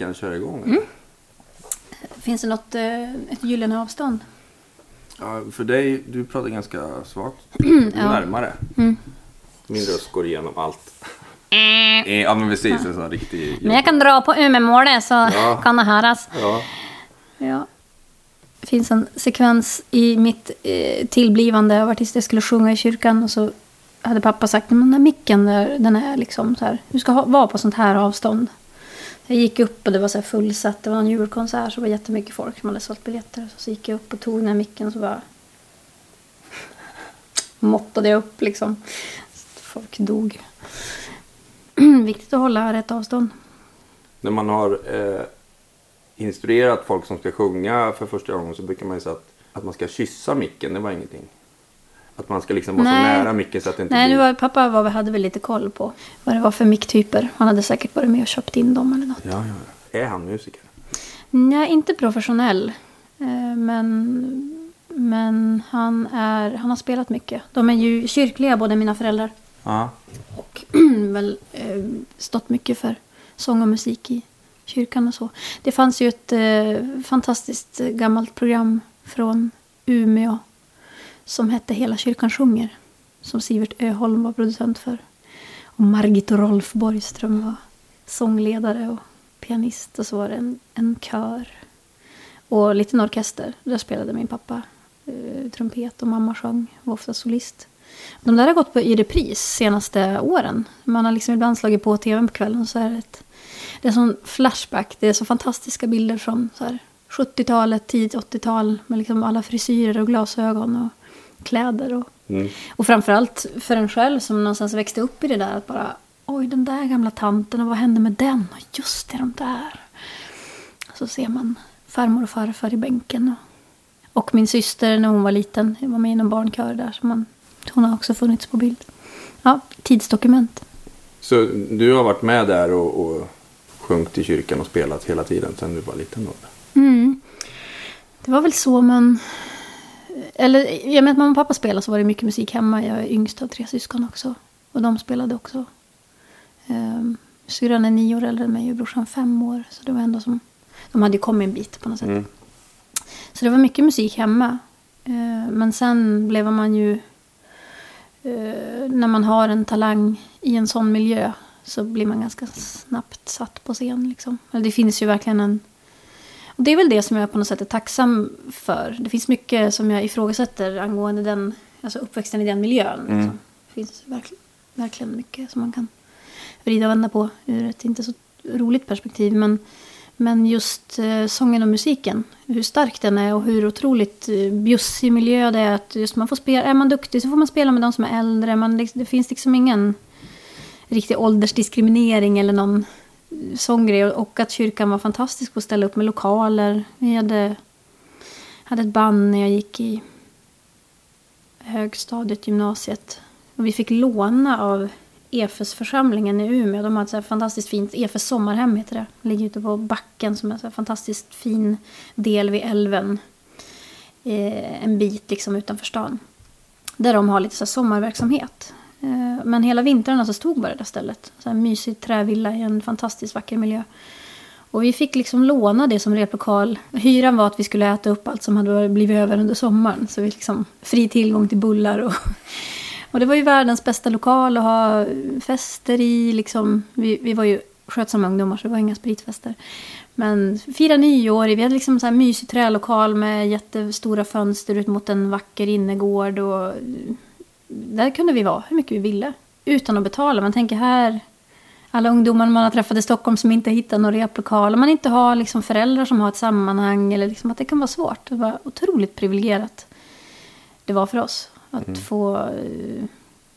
Att kan köra igång? Mm. Finns det något, eh, ett gyllene avstånd? Ja, för dig, du pratar ganska svagt. Du Ja. närmare. Mm. Min röst går igenom allt. Eh, Ja men precis, en sån riktig... Men jag kan dra på Umemålet så Ja. kan det höras. Ja. Ja. Det finns en sekvens i mitt eh, tillblivande av artist. Jag skulle sjunga i kyrkan och så hade pappa sagt men den här micken där, den är liksom så här. Du ska ha, vara på sånt här avstånd. Jag gick upp och det var så här fullsatt. Det var en julkonsert så det var jättemycket folk som hade sålt biljetter. Så gick jag upp och tog den här micken och så bara måttade jag upp liksom. Folk dog. Viktigt att hålla rätt avstånd. När man har eh, instruerat folk som ska sjunga för första gången så brukar man ju säga att, att man ska kyssa micken, det var ingenting. Att man ska liksom vara så Nej. nära micken så att det inte Nej, blir... nu var, pappa var, hade väl lite koll på vad det var för micktyper. Han hade säkert varit med och köpt in dem eller något. Ja, ja, ja. Är han musiker? Nej, inte professionell. Eh, Men, men han, är, han har spelat mycket. De är ju kyrkliga, båda mina föräldrar. Ja. Och väl eh, stått mycket för sång och musik i kyrkan och så. Det fanns ju ett eh, fantastiskt gammalt program från Umeå som hette Hela kyrkan sjunger. Som Sivert Öholm var producent för. Och Margit och Rolf Borgström var sångledare och pianist. Och så var det en, en kör. Och en liten orkester. Där spelade min pappa eh, trumpet och mamma sjöng. Var ofta solist. De där har gått på i repris senaste åren. Man har liksom ibland slagit på tvn på kvällen och så är det ett, det är sån flashback. Det är så fantastiska bilder från 70-talet, tidigt 80-tal med liksom alla frisyrer och glasögon och kläder. Och, Mm. och framförallt för en själv som någonstans växte upp i det där att bara oj den där gamla tanten och vad hände med den? Och just det, de där. Så ser man farmor och farfar i bänken. Och, och min syster när hon var liten var med i någon barnkör där. Så man, hon har också funnits på bild. Ja, tidsdokument. Så du har varit med där och, och sjungit i kyrkan och spelat hela tiden sedan du var liten då? Mm. Det var väl så man... Eller i och med att mamma och pappa spelade så var det mycket musik hemma. Jag är yngst av tre syskon också. Och de spelade också. Um, syrran är nio år äldre än mig och brorsan fem år. Så det var ändå som... De hade ju kommit en bit på något sätt. Mm. Så det var mycket musik hemma. Eh, Men sen blev man ju... eh, När man har en talang i en sån miljö så blir man ganska snabbt satt på scen. Liksom. Eller Det finns ju verkligen en... Och det är väl det som jag på något sätt är tacksam för. Det finns mycket som jag ifrågasätter angående den, alltså uppväxten i den miljön. Liksom. Mm. Det finns verkligen, verkligen mycket som man kan vrida och vända på ur ett inte så roligt perspektiv. Men, men just eh, sången och musiken, hur stark den är och hur otroligt eh, bjussig miljö det är. Att just man får spela, är man duktig så får man spela med de som är äldre. Man, det finns liksom ingen riktig åldersdiskriminering eller någon sån grej. Och att kyrkan var fantastisk på att ställa upp med lokaler. Vi hade, hade ett band när jag gick i högstadiet, gymnasiet. Och vi fick låna av EFES-församlingen i Umeå. De har ett så här fantastiskt fint, EFES sommarhem heter det. Ligger ute på backen som är en fantastiskt fin del vid älven. Eh, en bit liksom utanför stan. Där de har lite så här sommarverksamhet. Eh, men hela vintrarna så alltså stod bara det där stället. Så här mysig trävilla i en fantastiskt vacker miljö. Och vi fick liksom låna det som replokal. Hyran var att vi skulle äta upp allt som hade blivit över under sommaren. Så vi liksom fri tillgång till bullar och och det var ju världens bästa lokal att ha fester i. Liksom. Vi, vi var ju skötsamma ungdomar så det var inga spritfester. Men fira nyår, i- vi hade liksom så här mysig trälokal med jättestora fönster ut mot en vacker innergård. Och där kunde vi vara hur mycket vi ville. Utan att betala. Man tänker här, alla ungdomar man har träffat i Stockholm som inte hittar någon replokal. Om man inte har liksom föräldrar som har ett sammanhang. Eller liksom att det kan vara svårt. Det var otroligt privilegierat. Det var för oss. Att få... eh,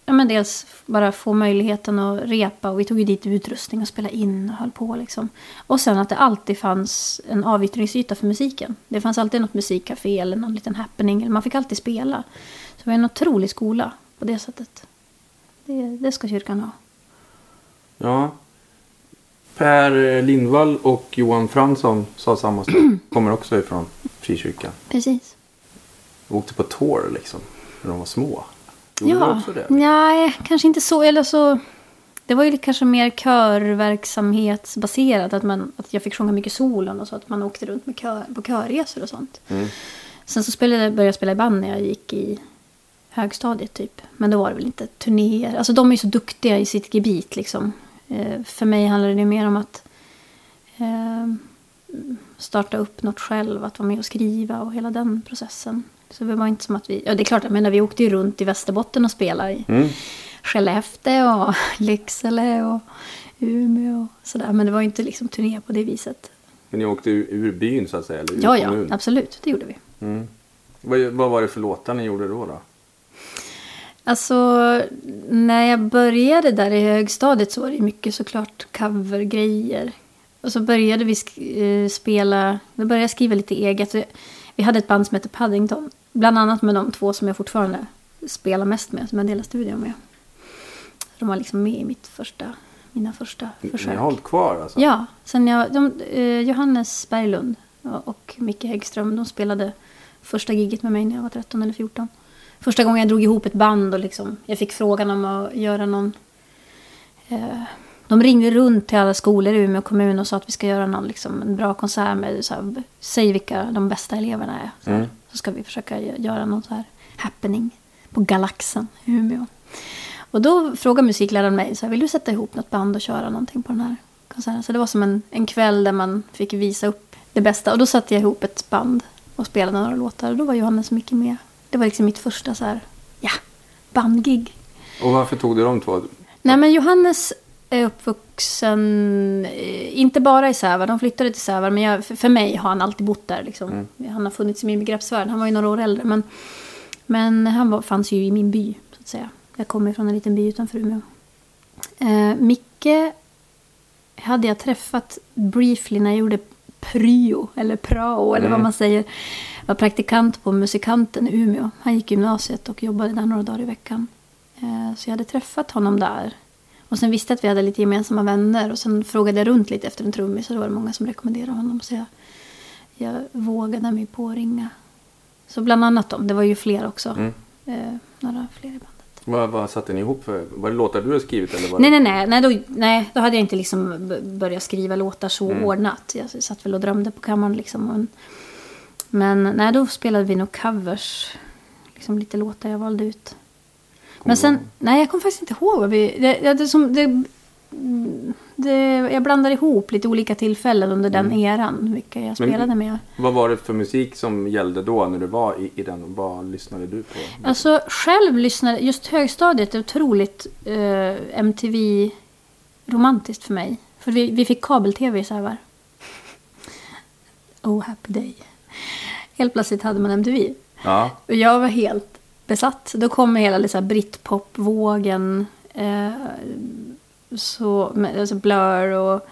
Ja, men dels bara få möjligheten att repa. Och vi tog ju dit utrustning och spela in och höll på. Liksom. Och sen att det alltid fanns en avyttringsyta för musiken. Det fanns alltid något musikcafé eller någon liten happening. Man fick alltid spela. Så det var en otrolig skola på det sättet. Det, det ska kyrkan ha. Ja. Per Lindvall och Johan Fransson sa samma sak. Kommer också ifrån frikyrkan. Precis. Åkte på tour liksom. När de var små. Gjorde Ja, också det? nej, kanske inte så. Eller så... det var ju kanske mer körverksamhetsbaserat. Att, man, att jag fick sjunga mycket solon och så. Att man åkte runt med kör, på körresor och sånt. Mm. Sen så spelade, började jag spela i band när jag gick i högstadiet typ. Men då var det väl inte turnéer. Alltså de är ju så duktiga i sitt gebit liksom. Eh, för mig handlade det mer om att eh, starta upp något själv. Att vara med och skriva och hela den processen. Så det var inte som att vi... Ja det är klart, jag menar vi åkte ju runt i Västerbotten och spelade i Mm. Skellefteå och Lycksele och Umeå och sådär. Men det var ju inte liksom turné på det viset. Men ni åkte ur, ur byn så att säga? Eller ur Ja, ja, absolut. Det gjorde vi. Mm. Vad, vad var det för låtar ni gjorde då? då? Alltså, när jag började där i högstadiet så var det mycket såklart covergrejer. Och så började vi sk- eh, spela, vi började skriva lite eget. Vi- hade ett band som hette Paddington. Bland annat med de två som jag fortfarande spelar mest med, som jag delar studion med. De var liksom med i mitt första, mina första Ni försök. har hållit kvar alltså? Ja, sen jag, de, eh, Johannes Berglund och Micke Häggström, de spelade första giget med mig när jag var 13 eller 14. Första gången jag drog ihop ett band och liksom, jag fick frågan om att göra någon... Eh, de ringde runt till alla skolor i Umeå kommun och sa att vi ska göra någon liksom, en bra konsert med, så här, säg vilka de bästa eleverna är. Så, Mm. så ska vi försöka gö- göra någon så här happening på Galaxen i Umeå. Och då frågade musikläraren mig, så här, vill du sätta ihop något band och köra någonting på den här konserten? Så det var som en, en kväll där man fick visa upp det bästa. Och då satte jag ihop ett band och spelade några låtar. Och då var Johannes mycket med. Det var liksom mitt första så här, ja, bandgig. Och varför tog du de två? Nej men Johannes är uppvuxen, eh, inte bara i Sävar, de flyttade till Sävar, men jag, för, mig har han alltid bott där. Liksom. Han har funnits i min begreppsvärld, han var ju några år äldre. Men, men han var, fanns ju i min by, så att säga. Jag kommer från en liten by utanför Umeå. Eh, Micke hade jag träffat briefly när jag gjorde pryo, eller prao, eller vad Mm. man säger. Var praktikant på Musikanten i Umeå. Han gick gymnasiet och jobbade där några dagar i veckan. Eh, Så jag hade träffat honom där. Och sen visste jag att vi hade lite gemensamma vänner. Och sen frågade jag runt lite efter en trummis. Och då var det många som rekommenderade honom. Så jag, jag vågade mig på att ringa. Så bland annat dem. Det var ju fler också. Mm. Eh, några fler i bandet. Vad, vad satte ni ihop för? Var det låtar du har skrivit eller? Var Nej, nej, nej. Nej då, nej, då hade jag inte liksom börjat skriva låtar så Mm. ordnat. Jag satt väl och drömde på kammaren liksom. Men, men nej, då spelade vi nog covers. Liksom lite låtar jag valde ut. Men sen, nej jag kommer faktiskt inte ihåg vad vi... Det, det, det, som, det, det, jag blandar ihop lite olika tillfällen under den eran. Vilka jag spelade med. Vad var det för musik som gällde då när du var i, i den? Vad lyssnade du på? Alltså själv lyssnade, just högstadiet är otroligt eh, MTV-romantiskt för mig. För vi, vi fick kabel-tv i Sävar. Oh happy day. Helt plötsligt hade man MTV. Ja. Och jag var helt besatt. Då kom hela liksom, britpop-vågen. Eh, så, med, alltså Blur och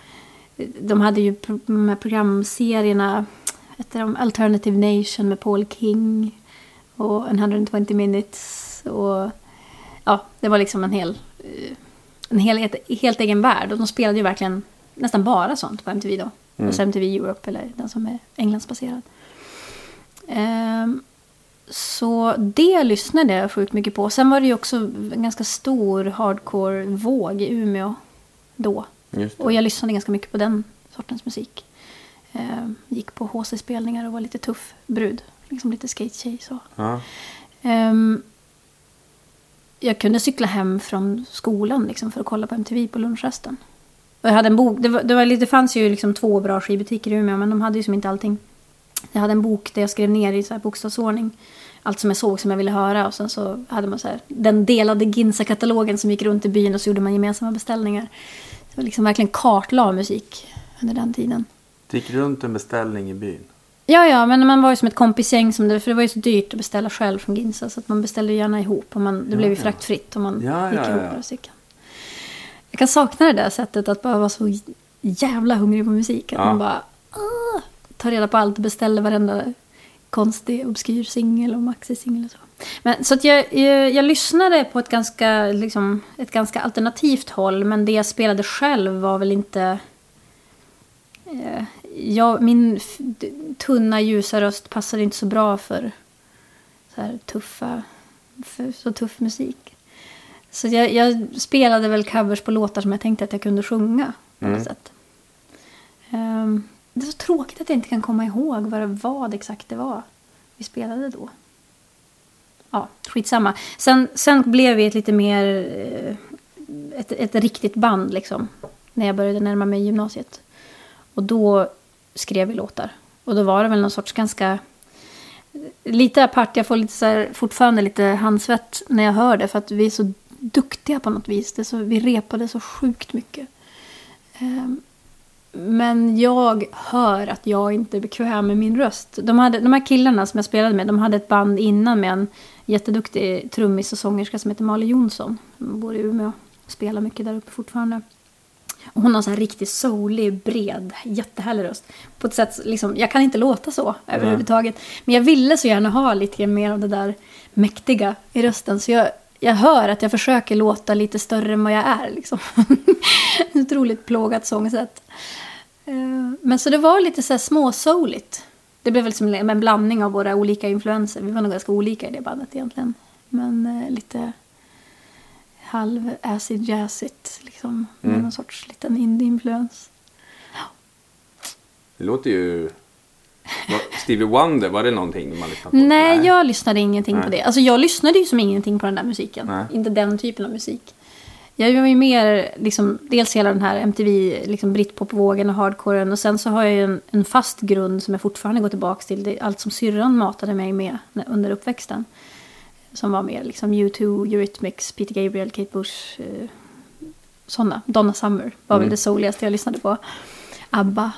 de hade ju de här programserierna. Hette de Alternative Nation med Paul King. Och 120 minutes. Och ja, det var liksom en hel, eh, en hel, helt egen värld. Och de spelade ju verkligen nästan bara sånt på MTV då. Mm. Alltså MTV Europe eller den som är Englandsbaserad. Ehm, så det lyssnade jag sjukt mycket på. Sen var det ju också en ganska stor hardcore-våg i Umeå då. Och jag lyssnade ganska mycket på den sortens musik. Ehm, gick på HC-spelningar och var lite tuff brud. Liksom lite skate-tjej så. Ja. Ehm, jag kunde cykla hem från skolan liksom, för att kolla på MTV på lunchrasten. Och jag hade en bok, det, var, det, var det fanns ju liksom två bra skivbutiker i Umeå men de hade ju som inte allting. Jag hade en bok där jag skrev ner i så här bokstavsordning allt som jag såg som jag ville höra och sen så hade man så här, den delade Ginsa-katalogen som gick runt i byn och så gjorde man gemensamma beställningar. Det var liksom verkligen kartlade musik under den tiden. Det gick runt en beställning i byn. Ja, ja, men man var ju som ett kompisgäng. Som det, för det var ju så dyrt att beställa själv från Ginsa. Så att man beställde gärna ihop. Och man, det Ja, blev ju fraktfritt om man Ja, gick ja, ihop några stycken. Jag kan sakna det där sättet att bara vara så jävla hungrig på musik. Att man bara ah, tar reda på allt och beställer varenda konstig, obskyr singel och maxi-singel och så. Men, så att jag, jag, jag lyssnade på ett ganska, liksom, ett ganska alternativt håll. Men det jag spelade själv var väl inte... Eh, jag, min tunna ljusa röst passade inte så bra för så här tuffa, för så tuff musik. Så jag, jag spelade väl covers på låtar som jag tänkte att jag kunde sjunga. På något sätt. Ehm, det är så tråkigt att jag inte kan komma ihåg vad, det, vad exakt det var vi spelade då. Ja, skitsamma. Sen, sen blev vi ett lite mer... Eh, ett, ett riktigt band liksom. När jag började närma mig gymnasiet. Och då skrev vi låtar. Och då var det väl någon sorts ganska... Lite apart, jag får lite så här, fortfarande lite handsvett när jag hör det. För att vi är så duktiga på något vis. Det så, vi repade så sjukt mycket. Um, men jag hör att jag inte är bekväm med min röst. De, hade, de här killarna som jag spelade med, de hade ett band innan med en jätteduktig trummis och sångerska som heter Malin Jonsson. Som bor i Umeå och spelar mycket där uppe fortfarande. Och hon har så här riktigt soulig, bred, jättehärlig röst. På ett sätt, liksom, jag kan inte låta så överhuvudtaget. Men jag ville så gärna ha lite mer av det där mäktiga i rösten. Så jag, jag hör att jag försöker låta lite större än vad jag är. Liksom. Otroligt plågat sångsätt. Eh, Men så det var lite så här småsouligt. Det blev väl som en blandning av våra olika influenser. Vi var nog ganska olika i det bandet egentligen. Men eh, lite halv acid jazzigt liksom. Med Mm. någon sorts liten indie-influens. Det låter ju... Stevie Wonder, var det någonting man lyssnade på? Nej, jag lyssnade ingenting på Nej. det. Alltså jag lyssnade ju som ingenting på den där musiken. Nej. Inte den typen av musik. Jag var ju mer, liksom, dels hela den här MTV, liksom britpopvågen och hardcoren. Och sen så har jag ju en, en fast grund som jag fortfarande går tillbaka till. Det är allt som syrran matade mig med under uppväxten. Som var mer liksom U2, Eurythmics, Peter Gabriel, Kate Bush. Eh, sådana. Donna Summer var väl Mm. det souligaste jag lyssnade på. ABBA.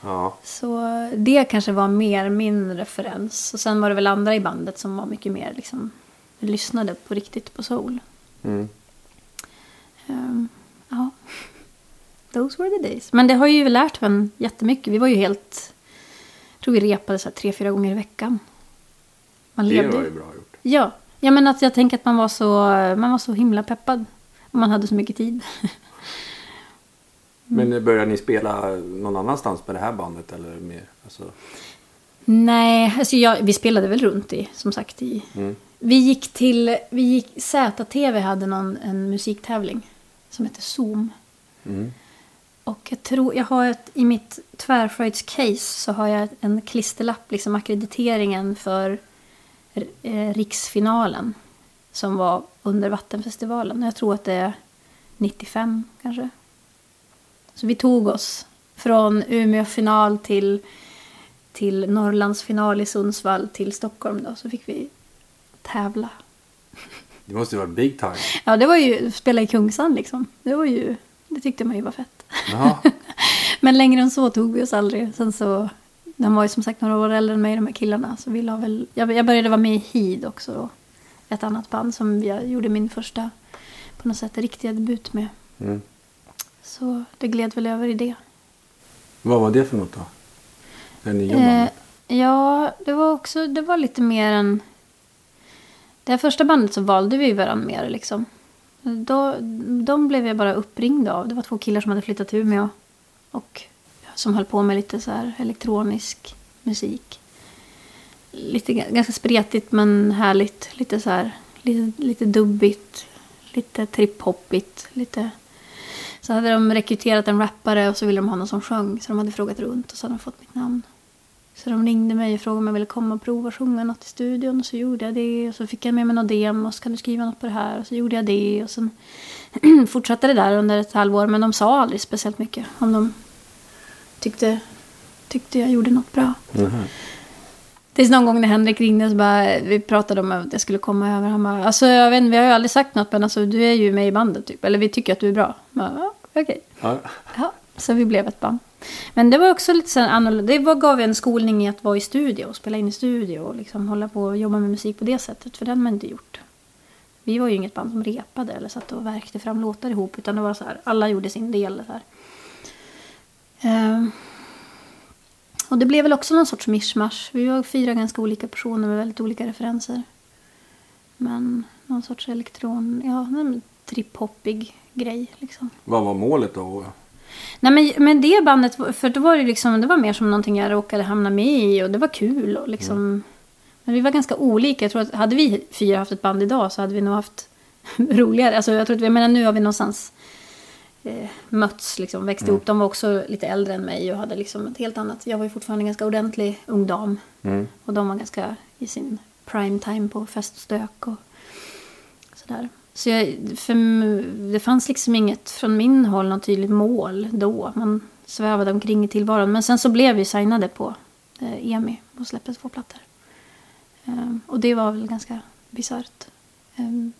Ja. Så det kanske var mer min referens. Och sen var det väl andra i bandet som var mycket mer liksom, lyssnade på riktigt på soul. Mm. Ehm, ja. Those were the days. Men det har ju lärt en jättemycket. Vi var ju helt... Jag tror vi repade så här tre, fyra gånger i veckan. Man Det levde var ju bra gjort. Ja. ja, men att jag tänker att man var så, man var så himla peppad. Och man hade så mycket tid. Men började ni spela någon annanstans med det här bandet? Eller mer? Alltså, Nej, alltså jag, vi spelade väl runt i, som sagt, i... mm. Vi gick till, vi gick, ZTV hade någon, en musiktävling som heter Zoom. Mm. Och jag tror, jag har ett, i mitt tvärfröjdscase så har jag en klisterlapp, liksom akkrediteringen för eh, riksfinalen. Som var under Vattenfestivalen. Jag tror att det är 95 kanske. Så vi tog oss från Umeå final till, till Norrlands final i Sundsvall till Stockholm då. Så fick vi tävla. Det måste ju vara big time. Ja, det var ju spela i Kungsan liksom. Det var ju, det tyckte man ju var fett. Men längre än så tog vi oss aldrig. Sen så, de var ju som sagt några år äldre än mig de här killarna. Så vi la väl, jag, jag började vara med i Heed också då. Ett annat band som jag gjorde min första, på något sätt, riktiga debut med. Mm. Så det gled väl över i det. Vad var det för något då? Det nya Eh, bandet? ja, det var också, det var lite mer än... Det här första bandet så valde vi varandra mer liksom. Då, de blev jag bara uppringd av. Det var två killar som hade flyttat till Umeå. Och som höll på med lite så här elektronisk musik. Lite ga- ganska spretigt men härligt. Lite så här, lite, lite dubbigt. Lite trip-hoppigt. Lite... Så hade de rekryterat en rappare och så ville de ha någon som sjöng. Så de hade frågat runt och så hade de fått mitt namn. Så de ringde mig och frågade om jag ville komma och prova sjunga något i studion. Och så gjorde jag det. Och så fick jag med mig något dem. Och så kan du skriva något på det här. Och så gjorde jag det. Och sen fortsatte det där under ett halvår. Men de sa aldrig speciellt mycket. Om de tyckte, tyckte jag gjorde något bra. Mhm. Tills någon gång när Henrik ringde så bara, vi pratade om att jag skulle komma över. Han bara, alltså jag vet inte, vi har ju aldrig sagt något men alltså du är ju med i bandet typ. Eller vi tycker att du är bra. Bara, "Ja, Okej. Ja. Ja, så vi blev ett band. Men det var också lite så annorlunda. Det var, gav en skolning i att vara i studio och spela in i studio och liksom hålla på och jobba med musik på det sättet. För det hade man inte gjort. Vi var ju inget band som repade eller satt och verkte fram låtar ihop. Utan det var så här, alla gjorde sin del. Så här. Ehm. och det blev väl också någon sorts mischmasch. Vi var fyra ganska olika personer med väldigt olika referenser. Men någon sorts elektron, ja, en trip-hoppig grej liksom. Vad var målet då? Nej men, men det bandet, för då var det liksom, det var mer som någonting jag råkade hamna med i och det var kul och liksom. Men vi var ganska olika. Jag tror att hade vi fyra haft ett band idag så hade vi nog haft roligare. Alltså, jag, tror att, jag menar, nu har vi någonstans eh, mötts, liksom, växt Mm. ihop. De var också lite äldre än mig och hade liksom ett helt annat... Jag var ju fortfarande en ganska ordentlig ung dam. Mm. Och de var ganska i sin prime time på fest och stök och sådär. Så jag, för, det fanns liksom inget från min håll något tydligt mål då. Man svävade omkring i tillvaron. Men sen så blev vi signade på eh, EMI och släppte två plattor. Eh, och det var väl ganska bisarrt. Eh,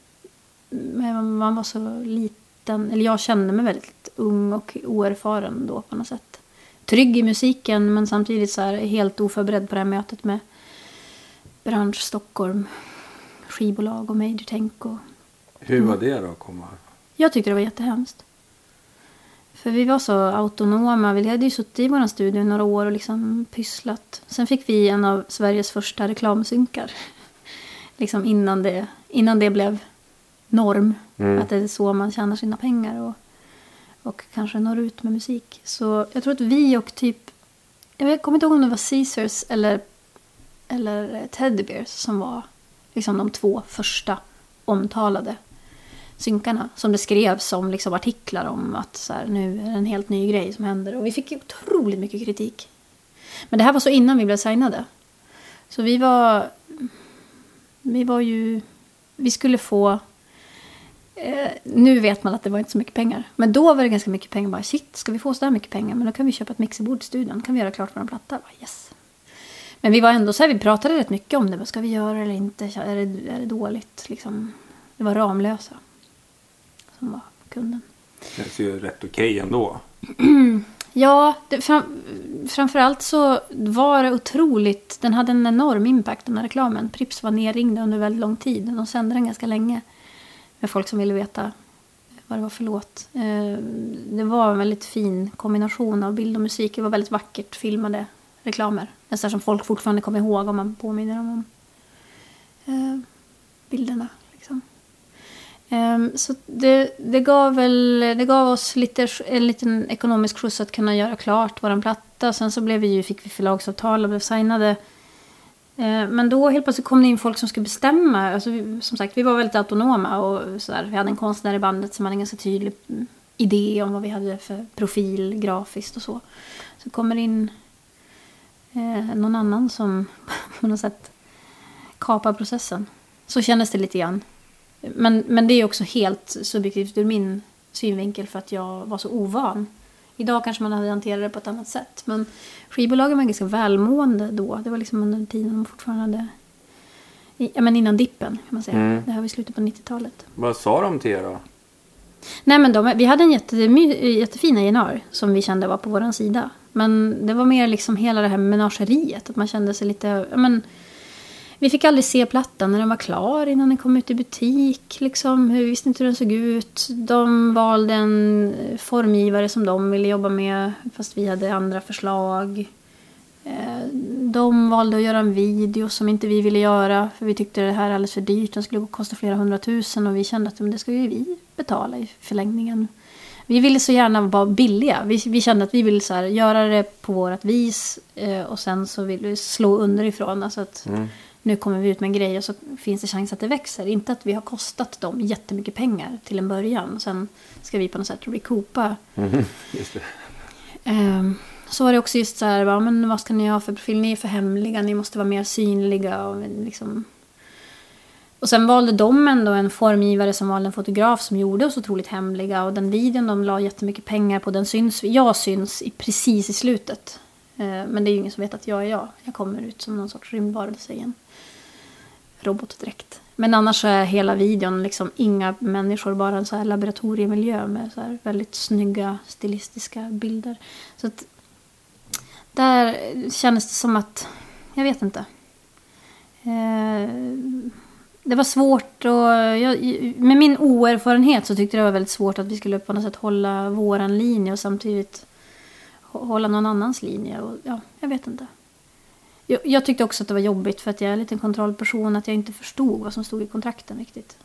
man var så liten, eller jag kände mig väldigt ung och oerfaren då på något sätt. Trygg i musiken men samtidigt så här helt oförberedd på det här mötet med bransch Stockholm, skivbolag och Major Tänk. Och... Hur var det då att komma? Jag tyckte det var jättehemskt. För vi var så autonoma. Vi hade ju suttit i vår studio i några år och liksom pysslat. Sen fick vi en av Sveriges första reklamsynkar. liksom innan det, innan det blev norm. Mm. Att det är så man tjänar sina pengar och, och kanske når ut med musik. Så jag tror att vi och typ, jag kommer inte ihåg om det var Caesars eller, eller Teddy Bears som var liksom de två första omtalade synkarna. Som det skrevs om liksom artiklar om att så här, nu är det en helt ny grej som händer. Och vi fick ju otroligt mycket kritik. Men det här var så innan vi blev signade. Så vi var... Vi var ju... Vi skulle få... Eh, nu vet man att det var inte så mycket pengar. Men då var det ganska mycket pengar. Bara, shit, ska vi få så där mycket pengar? Men då kan vi köpa ett mixerbord i studion. kan vi göra klart vår platta. Bara, yes. Men vi var ändå så här, vi pratade rätt mycket om det. Ska vi göra det eller inte? Är det, är det dåligt? Liksom, det var Ramlösa som var kunden. Det ser ju rätt okej ändå. Ja, det, fram, framförallt så var det otroligt. Den hade en enorm impact den här reklamen. Prips var nerringda under väldigt lång tid. De sände den ganska länge. Med folk som ville veta vad det var för låt. Eh, Det var en väldigt fin kombination av bild och musik. Det var väldigt vackert filmade reklamer. Nästan som folk fortfarande kommer ihåg om man påminner dem om eh, bilderna. Liksom. Ehm, så det, det, gav väl, det gav oss lite, en liten ekonomisk skjuts att kunna göra klart vår platta. Sen så blev vi ju, fick vi förlagsavtal och blev signade. Ehm, men då helt plötsligt kom det in folk som skulle bestämma. Alltså, som sagt, vi var väldigt autonoma. Och så där, vi hade en konstnär i bandet som hade en ganska tydlig idé om vad vi hade för profil grafiskt och så. Så kommer in eh, någon annan som på något sätt kapar processen. Så kändes det lite grann. Men, men det är också helt subjektivt ur min synvinkel för att jag var så ovan. Idag kanske man hade hanterat det på ett annat sätt. Men skivbolagen var ganska välmående då. Det var liksom under tiden de fortfarande hade... Ja, men innan dippen kan man säga. Mm. Det här var i slutet på 90-talet. Vad sa de till er då? Nej men de, vi hade en jättemy, jättefin A&R som vi kände var på våran sida. Men det var mer liksom hela det här menageriet. Att man kände sig lite... Ja, men, vi fick aldrig se plattan när den var klar innan den kom ut i butik. Liksom. Vi visste inte hur den såg ut. De valde en eh, formgivare som de ville jobba med fast vi hade andra förslag. Eh, de valde att göra en video som inte vi ville göra för vi tyckte det här är alldeles för dyrt. Den skulle kosta flera hundratusen och vi kände att men det ska ju vi betala i förlängningen. Vi ville så gärna vara billiga. Vi, vi kände att vi ville så här, göra det på vårt vis eh, och sen så vill vi slå underifrån. Alltså att mm nu kommer vi ut med en grej och så finns det chans att det växer. Inte att vi har kostat dem jättemycket pengar till en början. Sen ska vi på något sätt recoupa Just det. Ehm, Så var det också just så här, bara, men vad ska ni ha för profil? Ni är för hemliga, ni måste vara mer synliga. Och, liksom. och sen valde de ändå en formgivare som valde en fotograf som gjorde oss otroligt hemliga. Och den videon de la jättemycket pengar på, den syns, jag syns i, precis i slutet. Eh, Men det är ju ingen som vet att jag är jag. Jag kommer ut som någon sorts rymdvarelse i en robotdräkt. Men annars så är hela videon liksom inga människor, bara en så här laboratoriemiljö med så här väldigt snygga stilistiska bilder. Så att där kändes det som att, jag vet inte. Eh, det var svårt och jag, med min oerfarenhet så tyckte jag det var väldigt svårt att vi skulle på något sätt hålla våran linje och samtidigt hålla någon annans linje. Och, ja, jag vet inte. Jag, jag tyckte också att det var jobbigt för att jag är en liten kontrollperson att jag inte förstod vad som stod i kontrakten riktigt.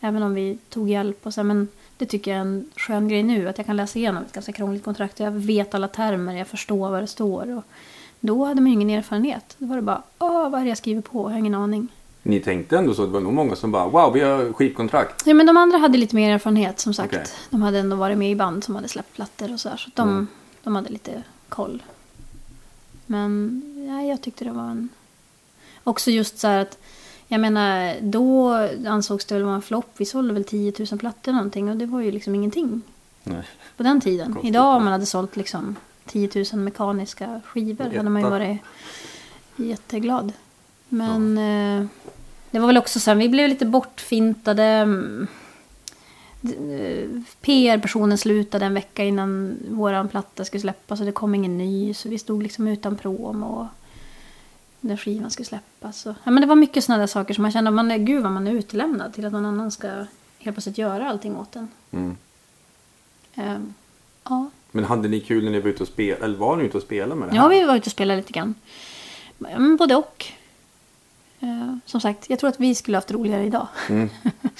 Även om vi tog hjälp och så, men det tycker jag är en skön grej nu att jag kan läsa igenom ett ganska krångligt kontrakt och jag vet alla termer, jag förstår vad det står. Och då hade man ju ingen erfarenhet. Då var det bara, åh, vad är det jag skriver på? Jag har ingen aning. Ni tänkte ändå så? Det var nog många som bara wow, vi har skivkontrakt. Ja, men de andra hade lite mer erfarenhet som sagt. Okej. De hade ändå varit med i band som hade släppt plattor och så här. Så de, Mm. de hade lite koll. Men ja, jag tyckte det var en... Också just så här att... Jag menar, då ansågs det väl vara en flopp. Vi sålde väl 10 000 plattor någonting och det var ju liksom ingenting Nej. på den tiden. Konstigt, Idag om ja. man hade sålt liksom 10 000 mekaniska skivor Etta. hade man ju varit jätteglad. Men eh, det var väl också så här, vi blev lite bortfintade. Mm. PR-personen slutade en vecka innan våran platta skulle släppas och det kom ingen ny. Så vi stod liksom utan prom och när skivan skulle släppas. Så, ja, men det var mycket sådana där saker som man kände, man gud vad man är utelämnad till att någon annan ska helt plötsligt göra allting åt en. Mm. Ehm, ja. Men hade ni kul när ni var ute och spelade? Eller var ni ute och spelade med det Ja, här? vi var ute och spelade lite grann. Men både och. Eh, som sagt, jag tror att vi skulle haft roligare idag. Mm.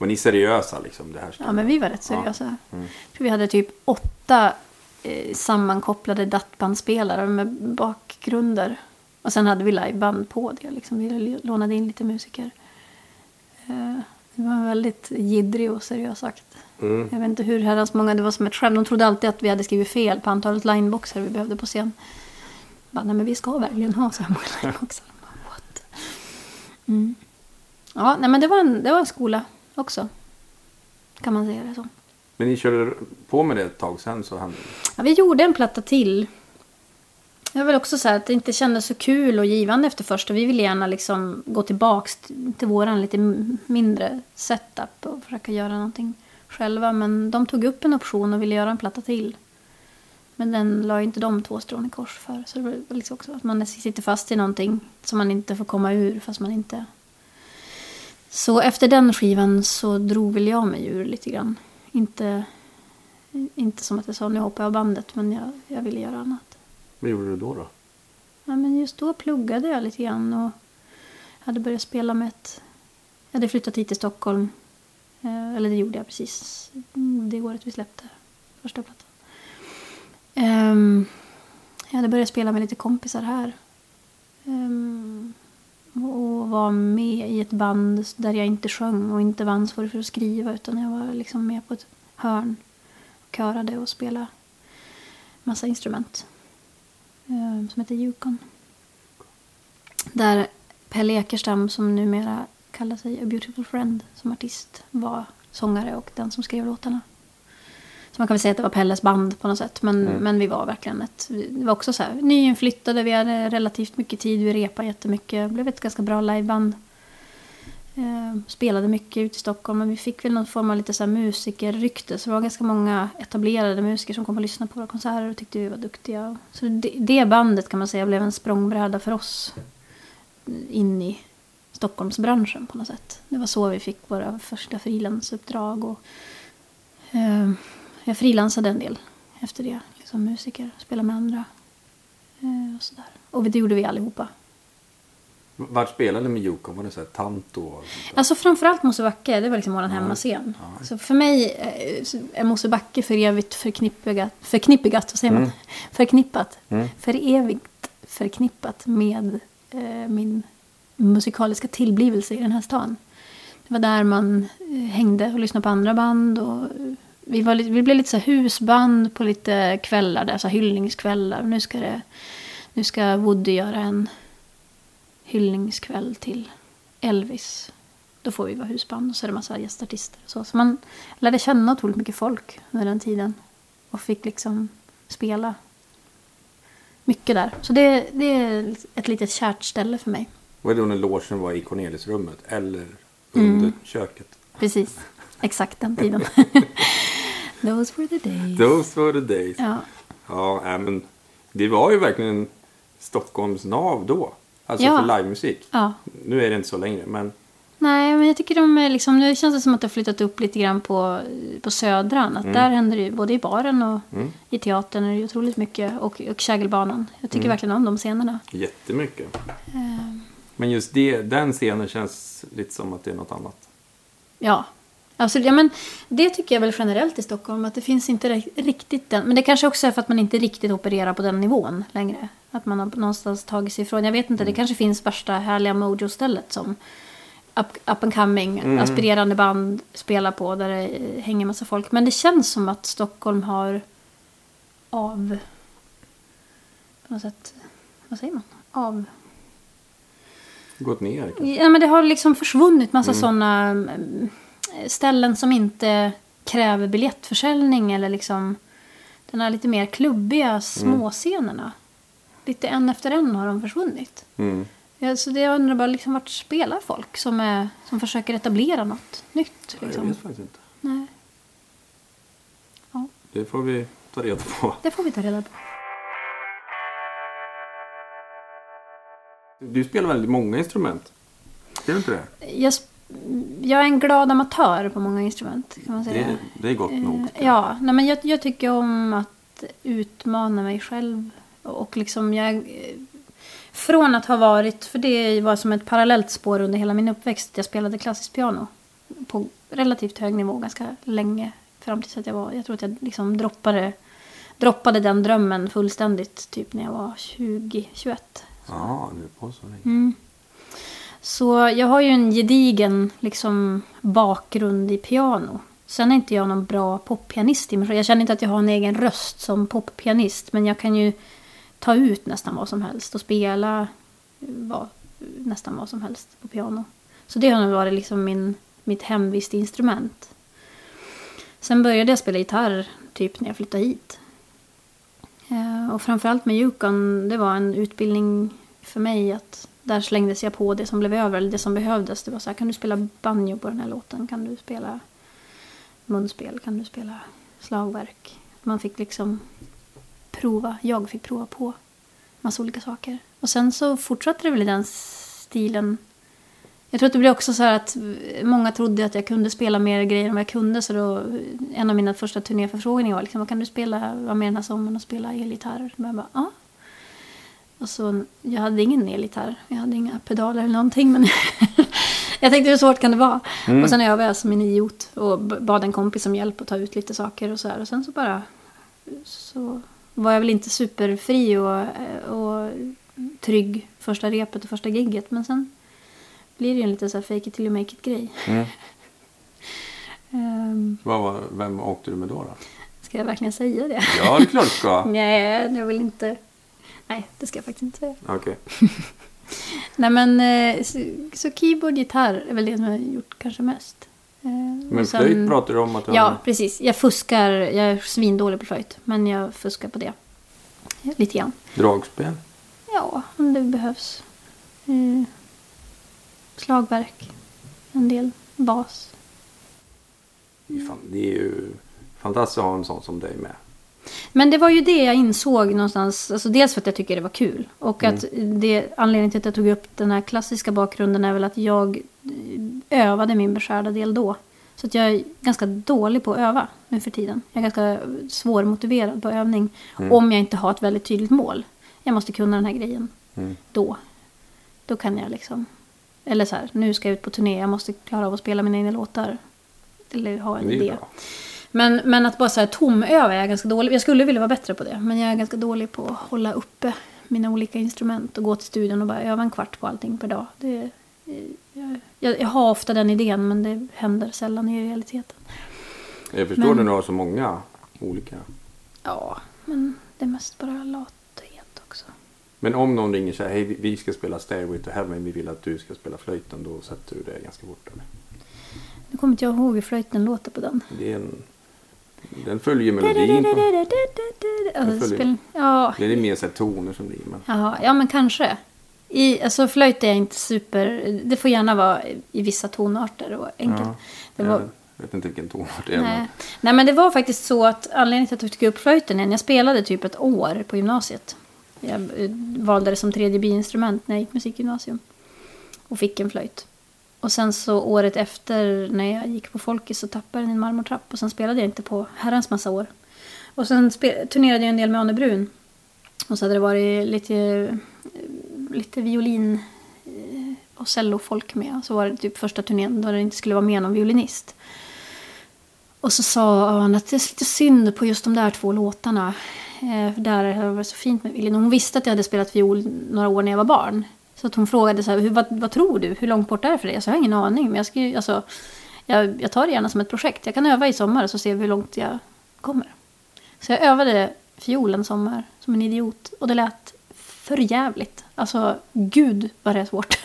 Var ni seriösa liksom? Det här Ja, men vi var rätt seriösa. Mm. Jag tror vi hade typ åtta eh, sammankopplade dattbandspelare med bakgrunder. Och sen hade vi liveband på det. Liksom. Vi lånade in lite musiker. Eh, det var en väldigt jiddrig och seriös akt. Mm. Jag vet inte hur herrans många det var som ett skämt. De trodde alltid att vi hade skrivit fel på antalet lineboxar vi behövde på scen. Bara, nej men vi ska verkligen ha så här många lineboxar. What? Mm. Ja, nej men det var, en, det var en skola också. Kan man säga det så. Men ni körde på med det ett tag sen så hände det? Ja, vi gjorde en platta till. Det var väl också så att det inte kändes så kul och givande efter första. Vi ville gärna liksom gå tillbaks t- till våran lite mindre setup och försöka göra någonting själva. Men de tog upp en option och ville göra en platta till. Men den la inte de två strån i kors för. Så det var liksom också att man sitter fast i någonting som man inte får komma ur fast man inte... Så efter den skivan så drog väl jag mig ur lite grann. Inte, inte som att jag sa nu hoppar jag av bandet men jag, jag ville göra annat. Vad gjorde du då? då? Ja, men just då pluggade jag lite grann och hade börjat spela med ett... Jag hade flyttat hit till Stockholm. Eh, Eller det gjorde jag precis mm, det året vi släppte första plattan. Ehm, Jag hade börjat spela med lite kompisar här. Ehm, och var med i ett band där jag inte sjöng och inte var ansvarig för att skriva utan jag var liksom med på ett hörn. Och körade och spelade massa instrument eh, som heter Yukon. Där Pelle Ekerstam, som numera kallar sig A Beautiful Friend som artist, var sångare och den som skrev låtarna. Man kan väl säga att det var Pelles band på något sätt. Men, Mm. men vi var verkligen ett... Det var också så här, nyinflyttade, vi hade relativt mycket tid, vi repade jättemycket. Blev ett ganska bra liveband. Eh, spelade mycket ute i Stockholm, men vi fick väl någon form av lite så här musikerrykte. Så det var ganska många etablerade musiker som kom och lyssnade på våra konserter och tyckte vi var duktiga. Så det, det bandet kan man säga blev en språngbräda för oss in i Stockholmsbranschen på något sätt. Det var så vi fick våra första frilansuppdrag. Och, eh, jag frilansade en del efter det, liksom musiker, spela med andra. Eh, och, sådär. och det gjorde vi allihopa. Vart spelade ni med Yukon? Var det så här Tanto? och? Alltså framförallt Mosebacke, det var liksom vår hemmascen. Så för mig eh, är Mosebacke för evigt förknippat, förknippigat, vad säger man? Mm. Förknippat. Mm. För evigt förknippat med eh, min musikaliska tillblivelse i den här stan. Det var där man eh, hängde och lyssnade på andra band. Och vi, var, vi blev lite så husband på lite kvällar, där, så hyllningskvällar. Nu ska, det, nu ska Woody göra en hyllningskväll till Elvis. Då får vi vara husband och så är det massa gästartister. och Så, så man lärde känna otroligt mycket folk under den tiden. Och fick liksom spela mycket där. Så det, det är ett litet kärt ställe för mig. Var det då när logen var i Cornelisrummet? Eller Mm. under köket? Precis, exakt den tiden. Those were the days. Those were the days. Ja, Ja, men det var ju verkligen Stockholms nav då. Alltså Ja. för livemusik. ja. Nu är det inte så längre, men Nej, men jag tycker de är liksom, nu känns det som att det har flyttat upp lite grann på, på Södran. Att Där händer det ju, både i baren och mm, i teatern är det otroligt mycket. Och, och Kägelbanan. Jag tycker verkligen om de scenerna. jättemycket. Eh, Men just det, den scenen känns lite som att det är något annat. ja, Alltså, ja, men det tycker jag väl generellt i Stockholm. Att det finns inte ri- riktigt den. Men det kanske också är för att man inte riktigt opererar på den nivån längre. Att man har någonstans tagit sig ifrån. Jag vet inte, det kanske finns värsta härliga mojo-stället som up, up and coming, aspirerande band spelar på. Där det hänger massa folk. Men det känns som att Stockholm har av... På något sätt, vad säger man? Av... Gått ner kanske. Ja, men det har liksom försvunnit massa sådana mm, ställen som inte kräver biljettförsäljning eller liksom den här lite mer klubbiga småscenerna. Lite en efter en har de försvunnit. Mm. Ja, så det jag undrar bara liksom vart spelar folk som, är, som försöker etablera något nytt? Jag Liksom. vet faktiskt inte. Nej, Det får vi ta reda på. det får vi ta reda på. Du spelar väldigt många instrument. Ser du inte det? Jag, jag är en glad amatör på många instrument kan man säga. Det, det är gott nog. Ja, nej, men jag, jag tycker om att utmana mig själv. Och liksom jag... Från att ha varit, för det var som ett parallellt spår under hela min uppväxt. Jag spelade klassiskt piano på relativt hög nivå ganska länge. Fram tills att jag var, jag tror att jag liksom droppade, droppade den drömmen fullständigt. Typ när jag var 20-21. Ja, du är på så länge. Mm. Så jag har ju en gedigen liksom, bakgrund i piano. Sen är inte jag någon bra poppianist i mig själv. Jag känner inte att jag har en egen röst som poppianist. Men jag kan ju ta ut nästan vad som helst och spela eh, vad, nästan vad som helst på piano. Så det har nog varit liksom min, mitt hemvistinstrument. Sen började jag spela gitarr typ när jag flyttade hit. Eh, och framförallt med Yukon, det var en utbildning för mig att där slängdes jag på det som blev över, eller det som behövdes. Det var så här, kan du spela banjo på den här låten? Kan du spela munspel? Kan du spela slagverk? Man fick liksom prova, jag fick prova på massa olika saker. Och sen så fortsatte det väl i den stilen. Jag tror att det blev också så här att många trodde att jag kunde spela mer grejer än vad jag kunde. Så då, en av mina första turnéförfrågningar var liksom, vad kan du spela, vara med den här sommaren och spela elgitarr? Men jag bara, ja så, jag hade ingen elgitarr, jag hade inga pedaler eller någonting. Men jag tänkte hur svårt kan det vara? Och sen övade jag som en idiot och bad en kompis om hjälp att ta ut lite saker och så här. Och sen så bara så var jag väl inte superfri och, och trygg första repet och första gigget. Men sen blir det ju en lite så här fake it till you make it grej. Mm. Ehm, Vad var, vem åkte du med då? då? ska jag verkligen säga det? Ja, det är klart du ska. Nej, jag vill inte. Nej, det ska jag faktiskt inte säga. Okej. Nej men eh, så, så keyboard, gitarr är väl det som jag har gjort kanske mest. Eh, Men sen- flöjt pratar du om att du Ja, har- precis. Jag fuskar. Jag är svindålig på flöjt. Men jag fuskar på det. Lite grann. Dragspel? Ja, om det behövs. Eh, slagverk. En del bas. Fan- Det är ju fantastiskt att ha en sån som dig med. Men det var ju det jag insåg någonstans. Alltså dels för att jag tycker det var kul. Och att det, anledningen till att jag tog upp den här klassiska bakgrunden är väl att jag eh, övade min beskärda del då. Så att jag är ganska dålig på att öva nu för tiden. Jag är ganska svårmotiverad på övning. Om jag inte har ett väldigt tydligt mål. Jag måste kunna den här grejen Mm. då. Då kan jag liksom. Eller så här, nu ska jag ut på turné. Jag måste klara av att spela mina egna låtar. Eller ha en idé. bra. Men, men att bara så här tomöva är jag ganska dålig. Jag skulle vilja vara bättre på det. Men jag är ganska dålig på att hålla uppe mina olika instrument. Och gå till studion och bara öva en kvart på allting per dag. Det, jag, jag, jag har ofta den idén men det händer sällan i realiteten. Jag förstår Men- du har så många olika. Ja, men det är mest bara lathet också. Men om någon ringer och säger hej vi- vi ska spela Stairway to Heaven, vi vill att du ska spela flöjten, då sätter du det ganska fort eller? Nu kommer inte jag ihåg hur flöjten låter på den. Det är en, den följer melodin. På, följer- spel, ja, det är mer så toner som blir. Men, Jaha, ja men kanske. I, alltså flöjt är jag inte super... Det får gärna vara i vissa tonarter och enkelt. Ja, det var, Jag vet inte vilken tonart det är. nej. Men, nej men det var faktiskt så att anledningen till att jag tog upp flöjten igen. Jag spelade typ ett år på gymnasiet. Jag eh, valde det som tredje biinstrument när jag gick musikgymnasium. Och fick en flöjt. Och sen så året efter när jag gick på Folkis så tappade jag en marmortrapp. Och sen spelade jag inte på herrans massa år. Och sen turnerade jag en del med Anne Brun. Och så hade det varit lite, eh, lite violin eh, och cellofolk med. Så var det typ första turnén då det inte skulle vara med någon violinist. Och så sa han att det är lite synd på just de där två låtarna. Eh, för där har det varit så fint med Willy. Hon visste att jag hade spelat fiol några år när jag var barn. Så att hon frågade så här, vad, vad tror du? Hur långt bort är det för dig? Jag sa, jag har ingen aning. Men jag, ska, ju- alltså, jag, jag tar det gärna som ett projekt. Jag kan öva i sommar så ser vi hur långt jag kommer. Så jag övade fiol en sommar som en idiot. Och det lät för jävligt. Alltså, gud vad det är svårt.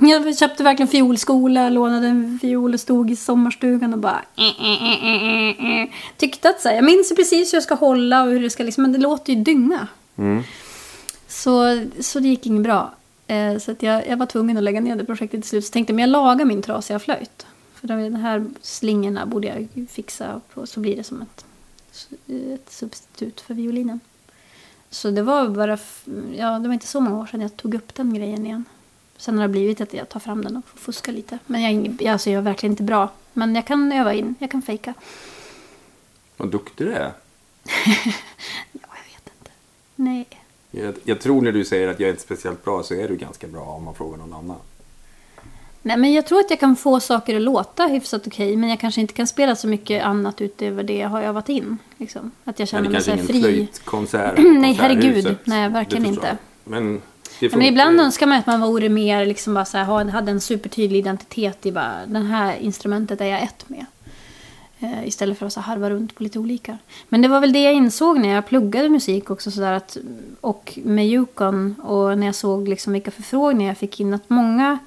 jag köpte verkligen fiolskola, lånade en fiol och stod i sommarstugan och bara... eh, eh, eh. Tyckte att så här, jag minns precis hur jag ska hålla och hur det ska liksom, men det låter ju dynga. Mm. Så, så det gick inget bra. Eh, så att jag, jag var tvungen att lägga ner det projektet till slut. Så tänkte jag, men jag lagar min trasiga flöjt. För de, de här slingorna borde jag fixa på, så blir det som ett, ett substitut för violinen. Så det var bara, ja det var inte så många år sedan jag tog upp den grejen igen. Sen har det blivit att jag tar fram den och får fuska lite. Men jag- alltså jag är verkligen inte bra. Men jag kan öva in, jag kan fejka. Vad duktig du är. Ja, jag vet inte. Nej. Jag, jag tror när du säger att jag är inte speciellt bra så är du ganska bra om man frågar någon annan. Nej, men jag tror att jag kan få saker att låta hyfsat okej. Men jag kanske inte kan spela så mycket annat utöver det jag har övat in. Liksom. Att jag Men känner det mig så fri. flöjtkonsert Nej, herregud. Nej, verkligen Det inte. Men, det funkar men ibland önskar man att man vore mer, liksom bara så här, ha- hade en supertydlig identitet i bara, den här instrumentet är jag ett med. Eh, istället för att så harva runt på lite olika. Men det var väl det jag insåg när jag pluggade musik också sådär att, och med Yukon och när jag såg liksom vilka förfrågningar jag fick in att många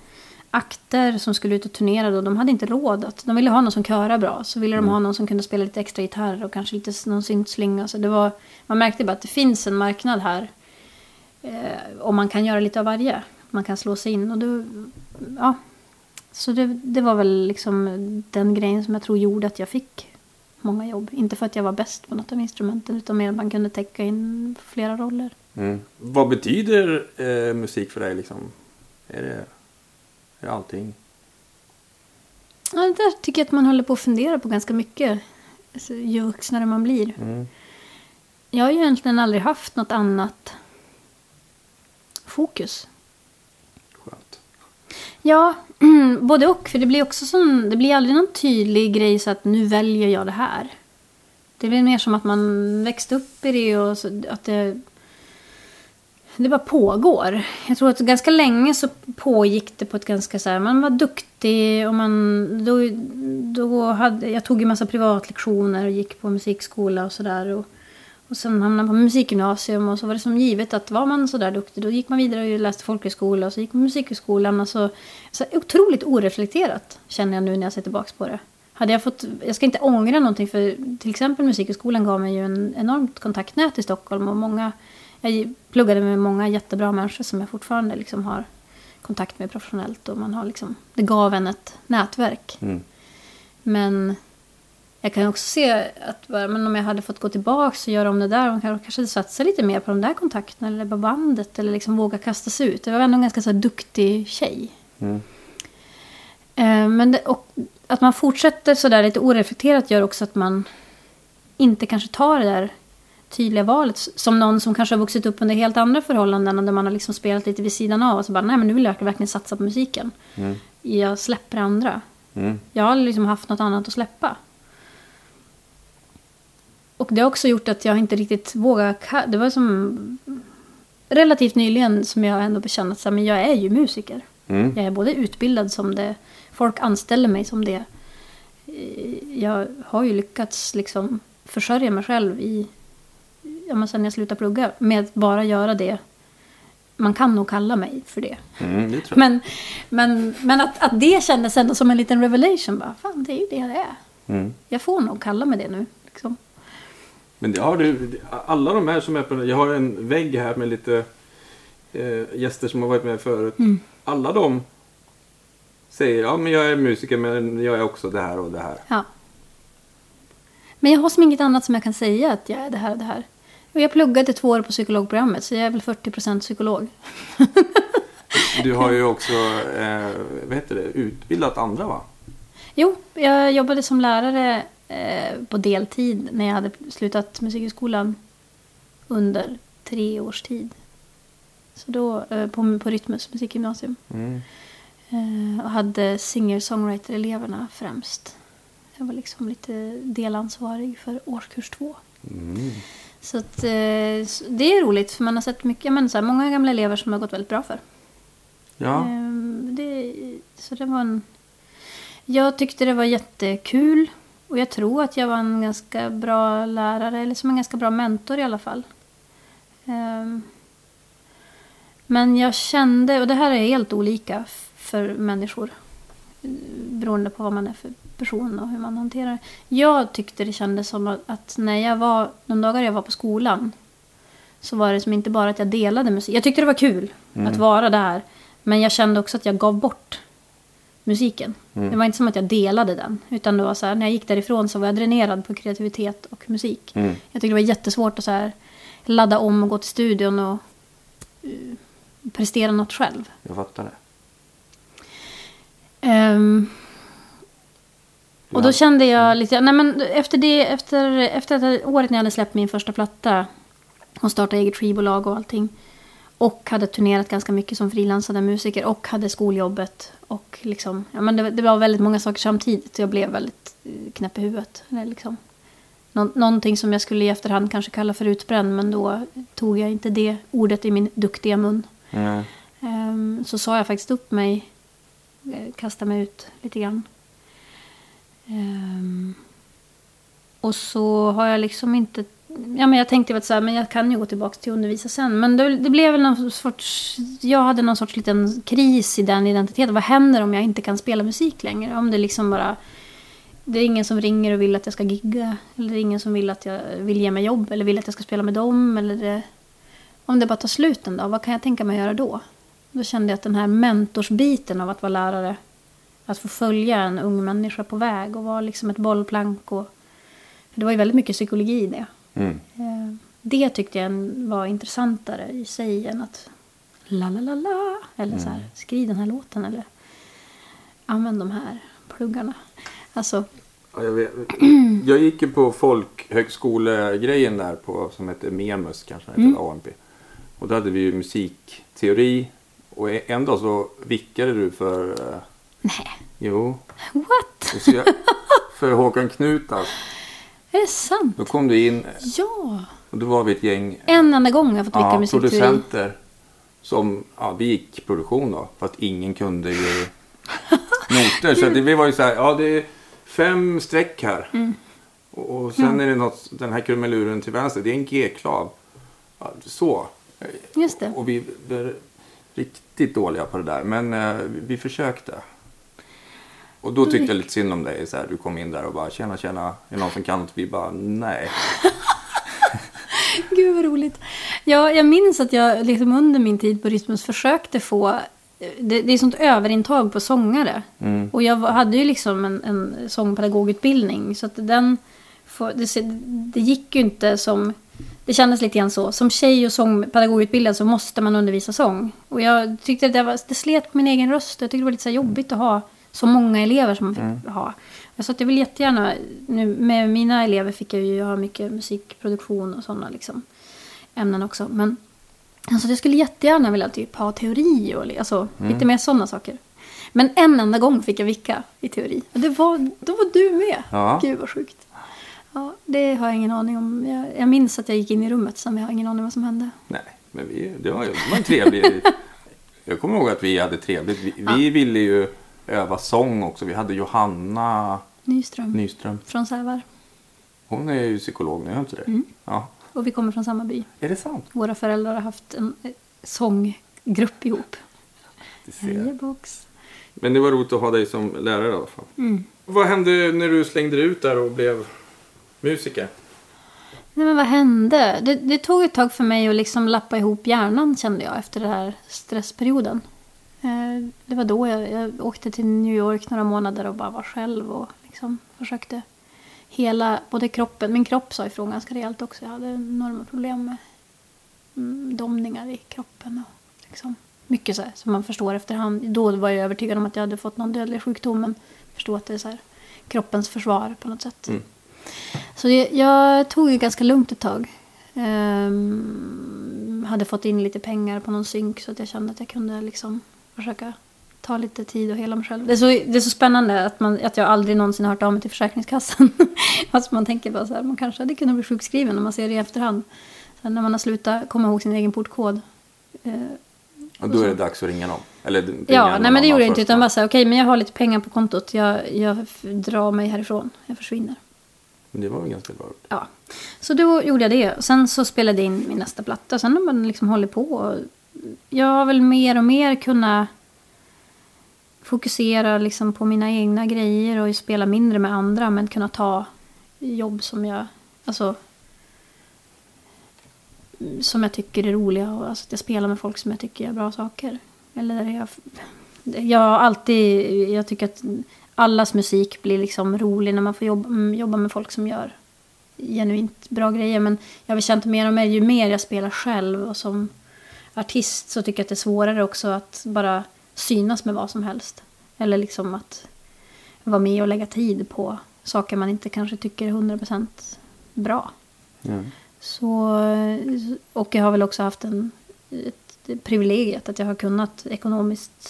akter som skulle ut och turnera då, de hade inte råd att, de ville ha någon som körar bra. Så ville de ha någon som kunde spela lite extra gitarr och kanske lite någon syntslinga. Så det var, man märkte bara att det finns en marknad här Eh, och man kan göra lite av varje. Man kan slå sig in och då, ja. Så det, det var väl liksom den grejen som jag tror gjorde att jag fick många jobb. Inte för att jag var bäst på något av instrumenten utan mer att man kunde täcka in flera roller. Mm. Vad betyder eh, musik för dig liksom? Är det, är det allting? Ja, det där tycker jag att man håller på att fundera på ganska mycket. Alltså, ju vuxnare man blir. Mm. Jag har ju egentligen aldrig haft något annat fokus. Ja, både och. För det blir också som, det blir aldrig någon tydlig grej så att nu väljer jag det här. Det blir mer som att man växte upp i det och så, att det, det bara pågår. Jag tror att ganska länge så pågick det på ett ganska så här, man var duktig och man, då, då hade, jag tog ju massa privatlektioner och gick på musikskola och sådär. Och, sen hamnade man på musikgymnasium och så var det som givet att var man så där duktig då gick man vidare och läste folkhögskola och så gick man musikhögskolan. Och så, otroligt oreflekterat känner jag nu när jag ser tillbaka på det. Hade jag fått, jag ska inte ångra någonting för till exempel musikhögskolan gav mig ju en enormt kontaktnät i Stockholm och många, jag pluggade med många jättebra människor som jag fortfarande liksom har kontakt med professionellt och man har liksom, det gav en ett nätverk. Mm. Men jag kan också se att bara, men om jag hade fått gå tillbaka och göra om det där och kanske kanske satsa lite mer på de där kontakterna eller på bandet eller liksom våga kasta sig ut. Jag var ändå en ganska så duktig tjej. Mm. Eh, Men det, och att man fortsätter sådär lite oreflekterat gör också att man inte kanske tar det där tydliga valet. Som någon som kanske har vuxit upp under helt andra förhållanden där man har liksom spelat lite vid sidan av och så bara, nej men nu vill jag verkligen satsa på musiken. Mm. Jag släpper andra. Mm. Jag har liksom haft något annat att släppa. Och det har också gjort att jag inte riktigt vågar... Det var som relativt nyligen som jag ändå bekände att men jag är ju musiker. Mm. Jag är både utbildad som det, folk anställer mig som det. Jag har ju lyckats liksom försörja mig själv i, ja, men sen jag slutade plugga med att bara göra det. Man kan nog kalla mig för det. Mm, det jag. Men, men, men att, att det kändes ändå som en liten revelation. Bara, Fan, det är ju det det är. Mm. Jag får nog kalla mig det nu. Liksom. Men det har du, alla de här som är på Jag har en vägg här med lite eh, gäster som har varit med förut. Mm. Alla de säger ja men jag är musiker men jag är också det här och det här. Ja. Men jag har som inget annat som jag kan säga att jag är det här och det här. Och jag pluggade två år på psykologprogrammet så jag är väl 40% psykolog. Du har ju också eh, vad heter det, utbildat andra va? Jo, jag jobbade som lärare eh, på deltid när jag hade slutat musikhögskolan under tre års tid. Så då eh, på, på Rytmus musikgymnasium. Mm. Eh, och hade singer-songwriter-eleverna främst. Jag var liksom lite delansvarig för årskurs två. Mm. Så att, det är roligt för man har sett mycket, men så här, många gamla elever som har gått väldigt bra för. Ja, Ehm, Det, så det var en... Jag tyckte det var jättekul. Och jag tror att jag var en ganska bra lärare, eller som en ganska bra mentor i alla fall. Ehm, Men jag kände, och det här är helt olika för människor. Beroende på vad man är för person och hur man hanterar det. Jag tyckte det kändes som att- när jag var, de dagar jag var på skolan. Så var det som inte bara att jag delade musik. Jag tyckte det var kul att vara där. Men jag kände också att jag gav bort musiken. Det var inte som att jag delade den. Utan det var så här, när jag gick därifrån så var jag dränerad på kreativitet och musik. Mm. Jag tyckte det var jättesvårt att så här, ladda om och gå till studion och eh, prestera något själv. jag fattar det. Ehm, och då kände jag lite, nej men efter det, efter, efter att året när jag hade släppt min första platta och startat eget skivbolag och allting. Och hade turnerat ganska mycket som frilansande musiker och hade skoljobbet. Och liksom, ja men det, det var väldigt många saker samtidigt. Jag blev väldigt eh, knäpp i huvudet. Eller liksom, nå, någonting som jag skulle i efterhand kanske kalla för utbränd. Men då tog jag inte det ordet i min duktiga mun. Nej. Ehm, så sa jag faktiskt upp mig, eh, kastade mig ut lite grann. Ehm, och så har jag liksom inte... Ja, men jag tänkte väl så här, men jag kan ju gå tillbaka till att undervisa sen. Men det, det blev väl någon sorts... Jag hade någon sorts liten kris i den identiteten. Vad händer om jag inte kan spela musik längre? Om det liksom bara... Det är ingen som ringer och vill att jag ska gigga. Eller det är ingen som vill att jag vill ge mig jobb. Eller vill att jag ska spela med dem. Eller det, om det bara tar slut en dag, vad kan jag tänka mig att göra då? Då kände jag att den här mentorsbiten av att vara lärare, att få följa en ung människa på väg och vara liksom ett bollplank. Och, för det var ju väldigt mycket psykologi i det. Mm. Eh, Det tyckte jag var intressantare i sig än att la la la la eller så här, skriv den här låten eller använd de här pluggarna. Alltså, Ja, jag, vet. jag gick ju på folkhögskolegrejen där på, som hette MEMUS kanske, mm. hette AMP. Och då hade vi ju musikteori. Och en dag så vickade du för... eh, nej, Jo. what? jag- För Håkan Knutas. Är det sant? Då kom du in Ja! och då var vi ett gäng En enda gång har jag fått vicka ja, musikteori. producenter. Som, ja, vi gick produktion då. För att ingen kunde ge noter. Så det, vi var ju så här, ja det är fem streck här. Mm. Och, och sen är det något, den här krumeluren till vänster, det är en G-klav. Ja, så. Just det. Och vi är riktigt dåliga på det där. Men eh, vi, vi försökte. Och då tyckte jag lite synd om dig. Så här, du kom in där och bara tjena tjena. Är det någon som kan något? Vi bara nej. Gud vad roligt. Ja, jag minns att jag liksom under min tid på Rytmus försökte få... Det, det är sånt överintag på sångare. Mm. Och jag hade ju liksom en, en sångpedagogutbildning. Så att den... Det, det gick ju inte som... Det kändes lite grann så. Som tjej och sångpedagogutbildad så måste man undervisa sång. Och jag tyckte att det, var, det slet på min egen röst. Jag tyckte det var lite så jobbigt att ha så många elever som man fick ha. Jag sa att jag vill jättegärna, nu, med mina elever fick jag ju ha mycket musikproduktion och sådana liksom, ämnen också. Men alltså, jag skulle jättegärna vilja typ ha teori och alltså, lite mer sådana saker. Men en enda gång fick jag vicka i teori. Det var, då var du med. Ja. Gud vad sjukt. Ja, det har jag ingen aning om. Jag, jag minns att jag gick in i rummet sen, men jag har ingen aning om vad som hände. Nej, men vi, det var, det var en trevlig... jag kommer ihåg att vi hade trevligt. Vi, vi ville ju öva sång också. Vi hade Johanna Nyström. Nyström. Från Sävar. Hon är ju psykolog nu, är inte det? Ja. Och vi kommer från samma by. Är det sant? Våra föräldrar har haft en eh, sånggrupp ihop. Jajebox. Men det var roligt att ha dig som lärare i alla fall. Mm. Vad hände när du slängde dig ut där och blev musiker? Nej men vad hände? Det, det tog ett tag för mig att liksom lappa ihop hjärnan kände jag efter den här stressperioden. Eh, Det var då jag, jag åkte till New York några månader och bara var själv och liksom försökte hela, både kroppen, min kropp sa ifrån ganska rejält också. Jag hade enorma problem med mm, domningar i kroppen och liksom mycket så här, som man förstår efterhand. Då var jag övertygad om att jag hade fått någon dödlig sjukdom men förstod att det är så här, kroppens försvar på något sätt. Mm. Så jag, jag tog det ganska lugnt ett tag. Ehm, hade fått in lite pengar på någon synk så att jag kände att jag kunde liksom försöka ta lite tid och hela mig själv. Det är så, det är så spännande att, man, att jag aldrig någonsin har hört av mig till Försäkringskassan. Fast man tänker bara så här, man kanske hade kunnat bli sjukskriven när man ser det i efterhand. Sen när man har slutat komma ihåg sin egen portkod. Eh, Och då är det dags att ringa någon. Eller ringa ja, någon nej men det gjorde jag inte. Utan bara så här, okej men jag har lite pengar på kontot. Jag, jag drar mig härifrån. Jag försvinner. Men det var väl ganska bra. Ja. Så då gjorde jag det. Och sen så spelade jag in min nästa platta. Sen har man liksom hållit på. och jag har väl mer och mer kunnat fokusera liksom på mina egna grejer och spela mindre med andra. Men kunna ta jobb som jag, alltså, som jag tycker är roliga. Och alltså att jag spelar med folk som jag tycker gör bra saker. Eller där jag, jag har alltid, jag tycker att allas musik blir liksom rolig när man får jobba, mm, jobba med folk som gör genuint bra grejer. Men jag har väl känt mer och mer, ju mer jag spelar själv och som artist så tycker jag att det är svårare också att bara synas med vad som helst. Eller liksom att vara med och lägga tid på saker man inte kanske tycker är 100% bra. Ja. Så, och jag har väl också haft en, ett, privilegiet att jag har kunnat ekonomiskt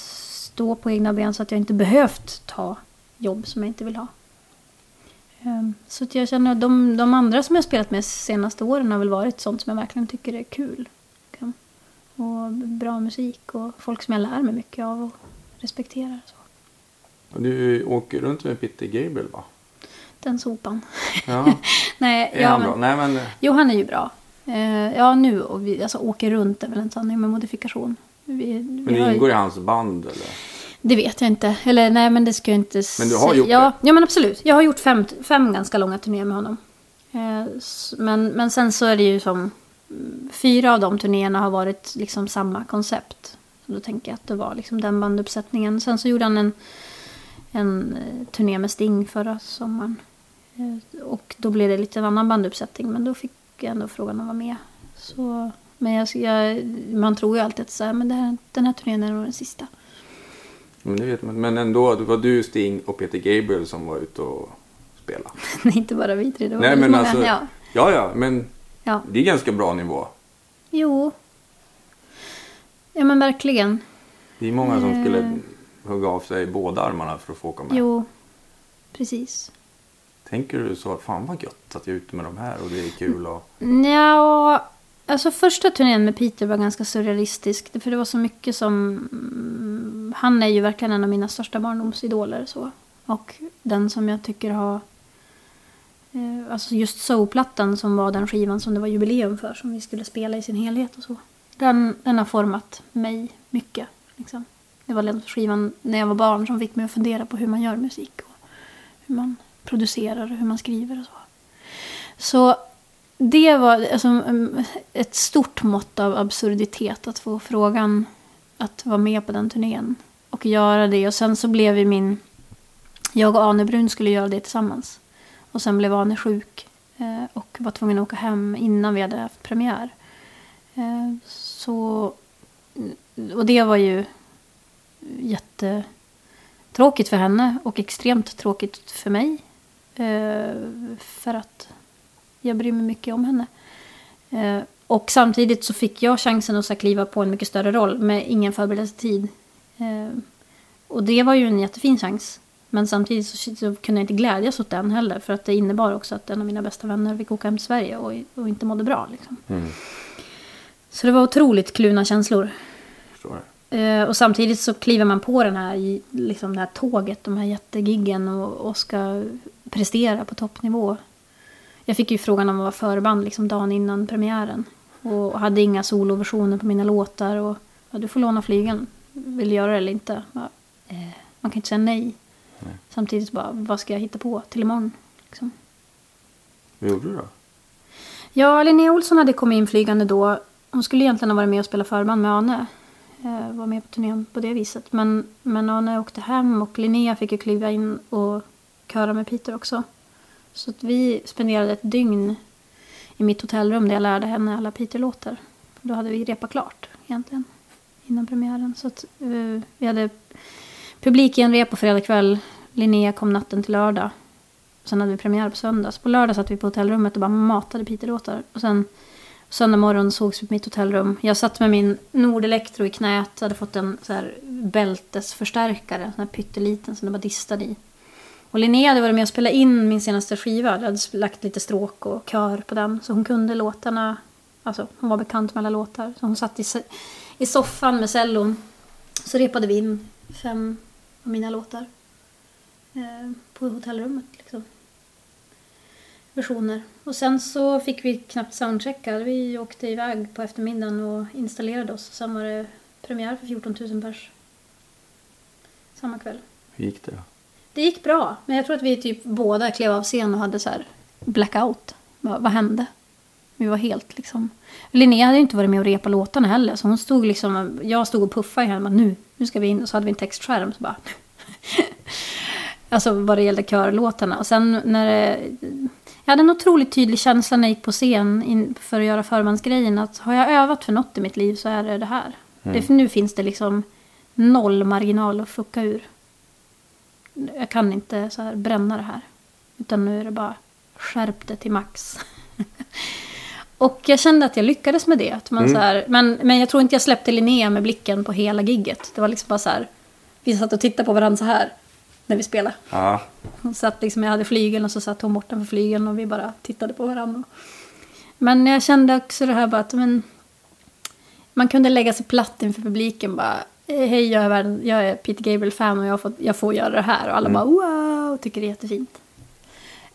stå på egna ben så att jag inte behövt ta jobb som jag inte vill ha. Ehm, Så jag känner att de, de andra som jag spelat med senaste åren har väl varit sånt som jag verkligen tycker är kul. Och bra musik och folk som jag lär mig mycket av och respekterar. Så. Och du åker runt med Peter Gabriel va? Den sopan. Ja, Nej, är ja, han men- bra? Nej men... Jo, han är ju bra. Eh, ja, nu och vi, alltså, åker runt är väl en sanning med modifikation. Vi, Men vi du har ju- ingår i hans band eller? Det vet jag inte. Eller nej, men det ska jag inte Men du har gjort ja, det? Ja, men absolut. Jag har gjort fem, fem ganska långa turnéer med honom. Eh, men, men sen så är det ju som... Fyra av de turnéerna har varit liksom samma koncept. Så då tänker jag att det var liksom den banduppsättningen. Sen så gjorde han en, en eh, turné med Sting förra sommaren. Eh, och då blev det lite en annan banduppsättning. Men då fick jag ändå frågan att vara med. Så, men jag, jag, man tror ju alltid att så här, men här, den här turnén är nog den sista. Men det vet man. Men ändå, det var du, Sting och Peter Gabriel som var ute och spelade. Nej, inte bara vi tre. Det var Nej men många. alltså. Ja. Ja, ja, men ja. det är ganska bra nivå. Jo. Ja, men verkligen. Det är många som Eh. skulle hugga av sig båda armarna för att få åka med. Jo. Precis. Tänker du så, fan vad gött att jag är ute med de här och det är kul och... Ja, alltså första turnén med Peter var ganska surrealistisk. För det var så mycket som... mm, Han är ju verkligen en av mina största barndomsidoler. Så. Och den som jag tycker har... Eh, alltså just Soul-plattan som var den skivan som det var jubileum för. Som vi skulle spela i sin helhet och så. Den, den har format mig mycket. Liksom. Det var den skivan när jag var barn som fick mig att fundera på hur man gör musik. Och hur man producerar och hur man skriver och så. Så det var alltså, mm, ett stort mått av absurditet att få frågan att vara med på den turnén. Och göra det. Och sen så blev ju min... Jag och Ane Brun skulle göra det tillsammans. Och sen blev Ane sjuk. eh, Och var tvungen att åka hem innan vi hade haft premiär. Eh, Så... Och det var ju jättetråkigt för henne och extremt tråkigt för mig. Eh, För att jag bryr mig mycket om henne. Eh, och samtidigt så fick jag chansen att så kliva på en mycket större roll med ingen förberedelsetid. Eh, och det var ju en jättefin chans. Men samtidigt så, så kunde jag inte glädjas åt den heller. För att det innebar också att en av mina bästa vänner fick åka hem till Sverige och, och inte mådde bra. Liksom. Mm, Så det var otroligt kluna känslor. Eh, och samtidigt så kliver man på den här, liksom det här tåget, de här jättegiggen och, och ska prestera på toppnivå. Jag fick ju frågan om att vara förband liksom dagen innan premiären. Och, och hade inga soloversioner på mina låtar. Och ja, du får låna flygeln. Vill du göra det eller inte? Ja, eh, man kan inte säga nej. Nej. Samtidigt bara, vad ska jag hitta på till imorgon? Liksom. Vad gjorde du då? Ja, Linnea Olsson hade kommit in flygande då. Hon skulle egentligen ha varit med och spela förband med Ane. Eh, var med på turnén på det viset. Men, men Ane åkte hem och Linnea fick ju kliva in och köra med Peter också. Så att vi spenderade ett dygn i mitt hotellrum där jag lärde henne alla Peter-låtar. Då hade vi repat klart egentligen innan premiären. Så att, eh, vi hade publik i en rep på fredag kväll. Linnea kom natten till lördag. Sen hade vi premiär på söndags. På lördag satt vi på hotellrummet och bara matade Peter-låtar. Och sen Söndag morgon sågs vi på mitt hotellrum. Jag satt med min Nordelektro i knät. hade fått en så här bältesförstärkare. En sån här pytteliten som det var distade i. Och Linnea hade varit med och spelat in min senaste skiva. Jag hade lagt lite stråk och kör på den. Så hon kunde låtarna. Alltså hon var bekant med alla låtar. Så hon satt i, i soffan med cellon. Så repade vi in fem av mina låtar. Eh, på hotellrummet liksom. Versioner. Och sen så fick vi knappt soundchecka. Vi åkte iväg på eftermiddagen och installerade oss. Sen var det premiär för 14 000 pers. Samma kväll. Hur gick det då? Det gick bra. Men jag tror att vi typ båda klev av scen och hade så här blackout. Vad, vad hände? Vi var helt liksom... Linnea hade ju inte varit med och repa låtarna heller. Så hon stod liksom... Jag stod och puffade i henne. Nu, nu ska vi in. Och så hade vi en textskärm. Så bara... alltså vad det gällde körlåtarna. Och sen när det... Jag hade en otroligt tydlig känsla när jag gick på scen för att göra förmansgrejen. Att har jag övat för något i mitt liv så är det det här. Mm. Det, nu finns det liksom noll marginal att fucka ur. Jag kan inte så här bränna det här. Utan nu är det bara skärp det till max. och jag kände att jag lyckades med det. Att man mm. så här, men, men jag tror inte jag släppte Linnea med blicken på hela gigget. Det var liksom bara så här. Vi satt och tittade på varandra så här. När vi spelade. Ja. Hon satt liksom, jag hade flygeln och så satt hon borta för flygeln och vi bara tittade på varandra. Men jag kände också det här bara att men, man kunde lägga sig platt inför publiken bara. Hej, jag är, jag är Peter Gabriel-fan och jag får, jag får göra det här. Och alla mm. bara wow, tycker det är jättefint.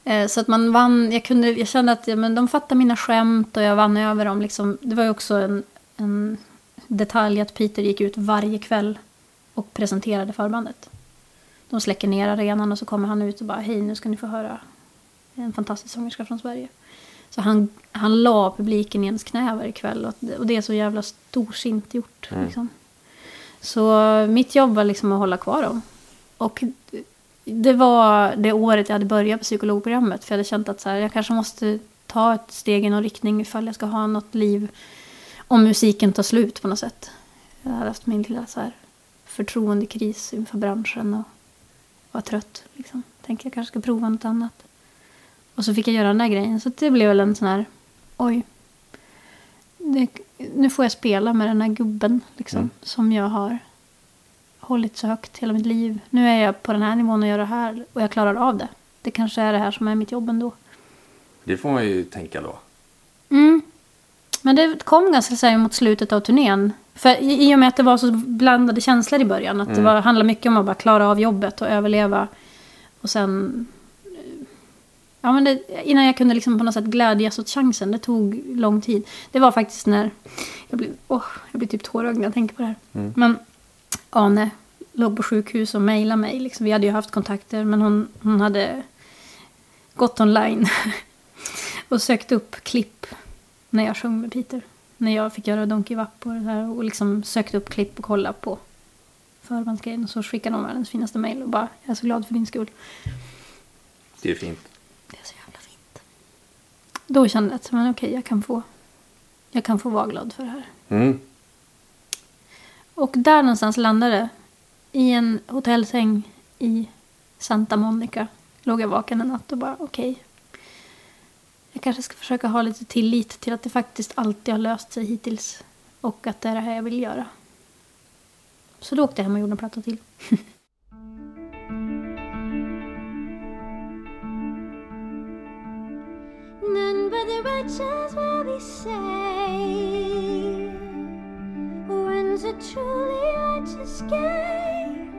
Eh, så att man vann, jag, kunde, jag kände att ja, men de fattade mina skämt och jag vann över dem. Liksom. Det var ju också en, en detalj att Peter gick ut varje kväll och presenterade förbandet. De släcker ner arenan och så kommer han ut och bara hej nu ska ni få höra en fantastisk sångerska från Sverige. Så han, han la publiken i ens knä varje kväll och, och det är så jävla storsint gjort. Mm. Liksom. Så mitt jobb var liksom att hålla kvar dem. Och det var det året jag hade börjat på psykologprogrammet. För jag hade känt att så här, jag kanske måste ta ett steg i någon riktning ifall jag ska ha något liv. Om musiken tar slut på något sätt. Jag hade haft min lilla så här förtroendekris inför branschen. Och var trött. Liksom. Tänkte jag kanske ska prova något annat. Och så fick jag göra den där grejen. Så det blev väl en sån här, oj. Det, nu får jag spela med den här gubben liksom. Mm. Som jag har hållit så högt hela mitt liv. Nu är jag på den här nivån och gör det här. Och jag klarar av det. Det kanske är det här som är mitt jobb ändå. Det får man ju tänka då. Mm. Men det kom ganska så mot slutet av turnén. För i och med att det var så blandade känslor i början. Att mm. det var, handlade mycket om att bara klara av jobbet och överleva. Och sen... Ja, men det, innan jag kunde liksom på något sätt glädjas åt chansen. Det tog lång tid. Det var faktiskt när... Jag blir, oh, jag blir typ tårögd när jag tänker på det här. Mm. Men Ane låg på sjukhus och mejlade mig. Liksom. Vi hade ju haft kontakter men hon, hon hade gått online. och sökt upp klipp när jag sjöng med Peter när jag fick göra Donkey Vapp och det här och liksom sökte upp klipp och kollade på förbandsgrejen. Och så skickade de världens finaste mail och bara jag är så glad för din skull. Det är fint. Det är så jävla fint. Då kände jag att men okej, jag kan få jag kan få vara glad för det här. Mm. Och där någonstans landade det. I en hotellsäng i Santa Monica. Låg jag vaken en natt och bara okej, okay, jag kanske ska försöka ha lite tillit till att det faktiskt alltid har löst sig hittills. Och att det är det här jag vill göra. Så då åkte jag hem och gjorde en platta till. None but the righteous will be saved. When's a truly righteous gain?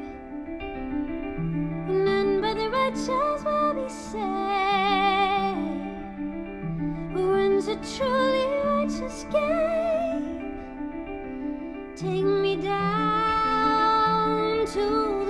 None but the righteous will be saved. When's a truly righteous gain? Take me down to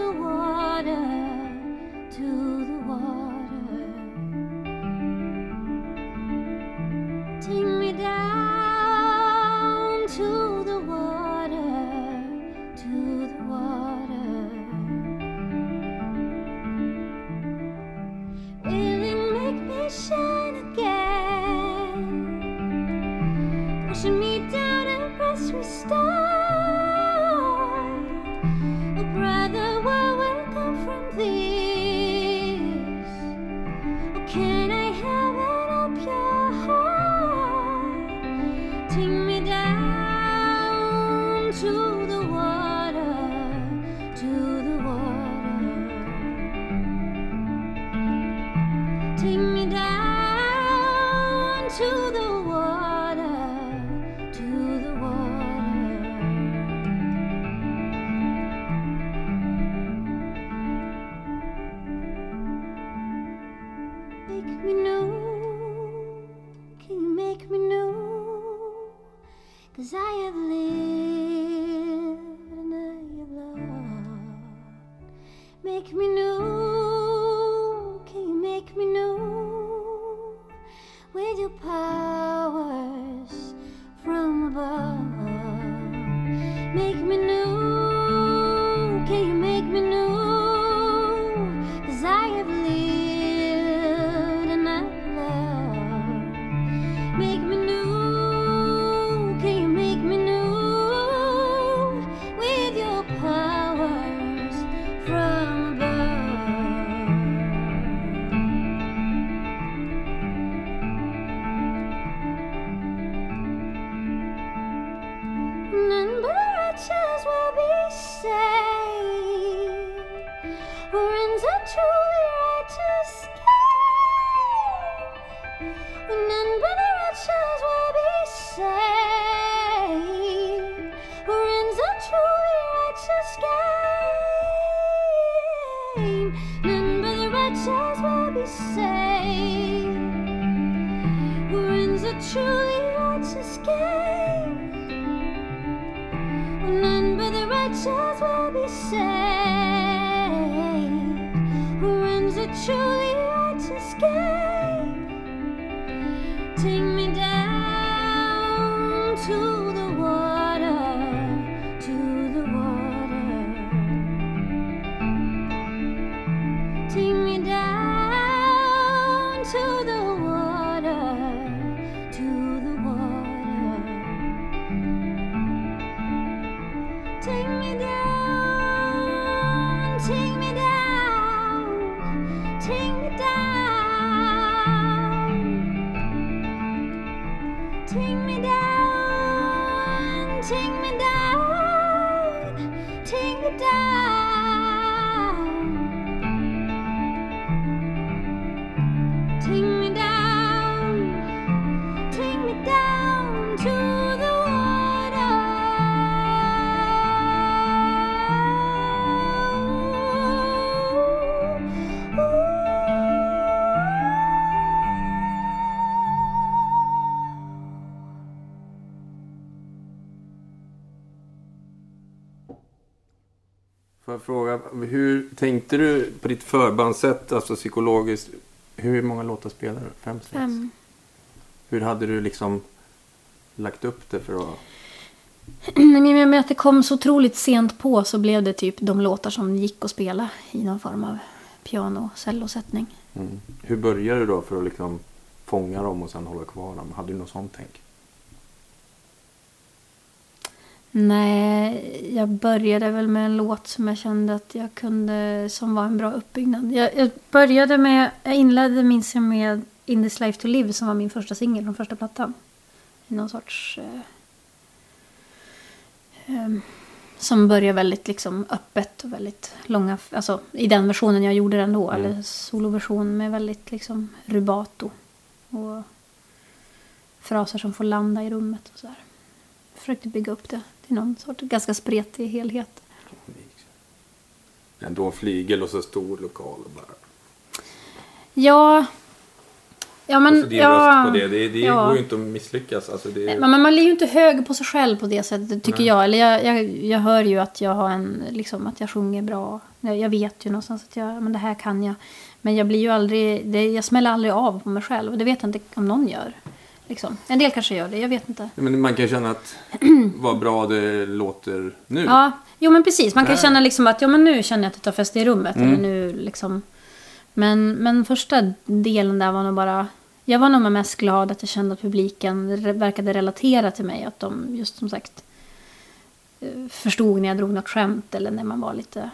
fråga, hur tänkte du på ditt förbandssätt, alltså psykologiskt? Hur många låtar spelar du? Fem, sex? Fem. Hur hade du liksom lagt upp det för att... Men i och med att det kom så otroligt sent på så blev det typ de låtar som gick att spela i någon form av piano cellosättning. Mm. Hur började du då för att liksom fånga dem och sen hålla kvar dem? Hade du något sånt tänk? Nej, jag började väl med en låt som jag kände att jag kunde, som var en bra uppbyggnad. Jag, jag började med, jag inledde minns jag med In this life to live som var min första singel från första plattan. I någon sorts... Eh, ehm, som börjar väldigt liksom öppet och väldigt långa, alltså i den versionen jag gjorde den då, Mm. eller soloversion med väldigt liksom rubato. Och fraser som får landa i rummet och sådär. Försökte bygga upp det till någon sorts ganska spretig helhet. Ändå flygel och så stor lokal och bara... Ja... Ja men... och så din ja, röst på det. Det, det ja. går ju inte att misslyckas. Alltså det, Nej, Men man blir ju inte hög på sig själv på det sättet tycker Nej. jag. Eller jag, jag, jag hör ju att jag har en, liksom att jag sjunger bra. Jag, jag vet ju någonstans att jag, men det här kan jag. Men jag blir ju aldrig, det, jag smäller aldrig av på mig själv. Och det vet jag inte om någon gör. Liksom. En del kanske gör det, jag vet inte. Men man kan känna att vad bra det låter nu. Ja, jo men precis. Man kan känna liksom att ja, men nu känner jag att det tar fäste i rummet. Mm. Eller nu liksom. men, men första delen där var nog bara... Jag var nog mest glad att jag kände att publiken verkade relatera till mig. Att de just som sagt eh, förstod när jag drog något skämt eller när man var lite...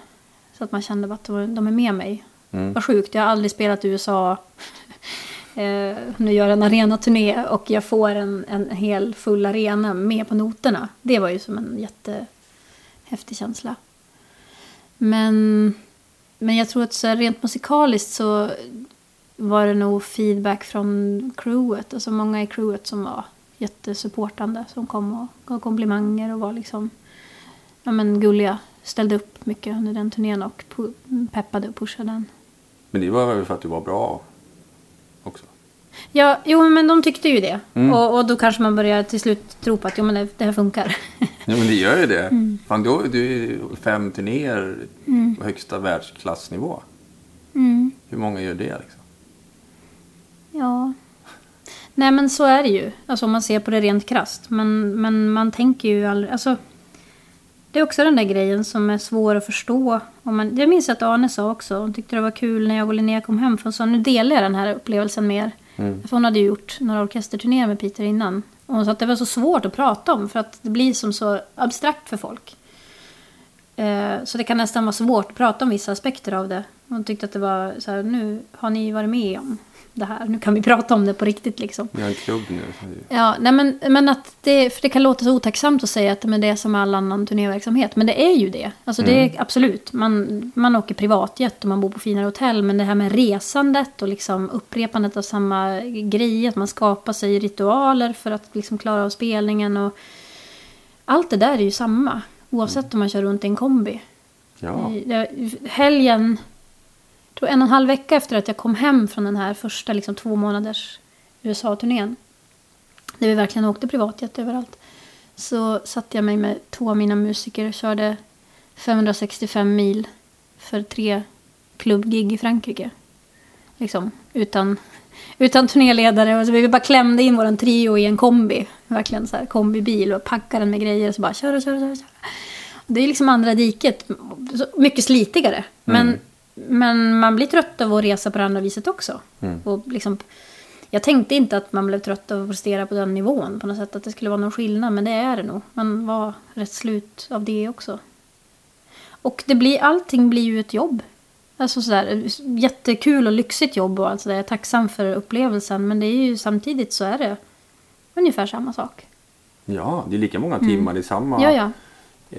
Så att man kände att de de är med mig. Mm. Vad sjukt, jag har aldrig spelat i USA. Eh, nu gör en arenaturné och jag får en, en hel full arena med på noterna. Det var ju som en jättehäftig känsla. Men, men jag tror att så rent musikaliskt så var det nog feedback från crewet. Alltså många i crewet som var jättesupportande. Som kom och gav komplimanger och var liksom ja, men gulliga. Ställde upp mycket under den turnén och peppade och pushade den. Men det var väl för att du var bra? Ja, jo men de tyckte ju det. Mm. Och, och då kanske man börjar till slut tro på att jo, men det, det här funkar. Ja, men det gör ju det. Mm. Fan, är ju fem turnéer på högsta världsklassnivå. Mm. Hur många gör det liksom? Ja. Nej men så är det ju. Alltså om man ser på det rent krasst. Men, men man tänker ju aldrig... Alltså, det är också den där grejen som är svår att förstå. Om man, jag minns att Arne sa också. Hon tyckte det var kul när jag och Linnea kom hem. För hon sa nu delar jag den här upplevelsen med er. Mm. För hon hade ju gjort några orkesterturnéer med Peter innan. Och hon sa att det var så svårt att prata om. För att det blir som så abstrakt för folk. Eh, Så det kan nästan vara svårt att prata om vissa aspekter av det. Hon tyckte att det var så här, nu har ni varit med om det här. Nu kan vi prata om det på riktigt liksom. Vi har en klubb nu. Ja, nej men, men att det, för det kan låta så otacksamt att säga att men det är som all annan turnéverksamhet. Men det är ju det. Alltså det är absolut. Man, man åker privatjet och man bor på finare hotell. Men det här med resandet och liksom upprepandet av samma grej. Att man skapar sig ritualer för att liksom klara av spelningen. Och allt det där är ju samma. Oavsett om man kör runt i en kombi. Ja. Jag- Helgen, tror en och en halv vecka efter att jag kom hem från den här första liksom, två månaders USA-turnén. Där vi verkligen åkte privatjet överallt. Så satte jag mig med två av mina musiker och körde 565 mil för tre klubbgig i Frankrike. Liksom, utan, utan turnéledare. Och så vi bara klämde in våran trio i en kombi. Verkligen så här kombibil och packade den med grejer. Och så bara köra, köra, köra. köra. Det är liksom andra diket. Mycket slitigare. Men, men man blir trött av att resa på det andra viset också. Och liksom, jag tänkte inte att man blev trött av att prestera på den nivån på något sätt. Att det skulle vara någon skillnad. Men det är det nog. Man var rätt slut av det också. Och det blir, allting blir ju ett jobb. Alltså sådär, jättekul och lyxigt jobb och allt sådär. Jag är tacksam för upplevelsen. Men det är ju samtidigt så är det ungefär samma sak. ja, det är lika många timmar. Det är samma Mm. Ja, ja.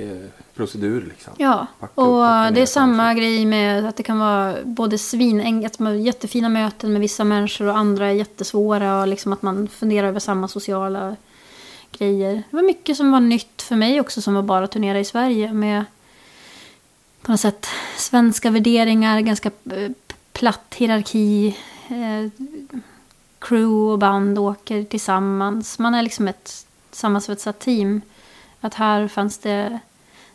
Eh, procedur liksom. Ja, Packa upp, och det är kanske. samma grej med att det kan vara både svin, att man jättefina möten med vissa människor och andra är jättesvåra och liksom att man funderar över samma sociala grejer. Det var mycket som var nytt för mig också som var bara att turnera i Sverige med på något sätt svenska värderingar, ganska eh, platt hierarki. Eh, crew och band åker tillsammans. Man är liksom ett sammansvetsat team. Att här fanns det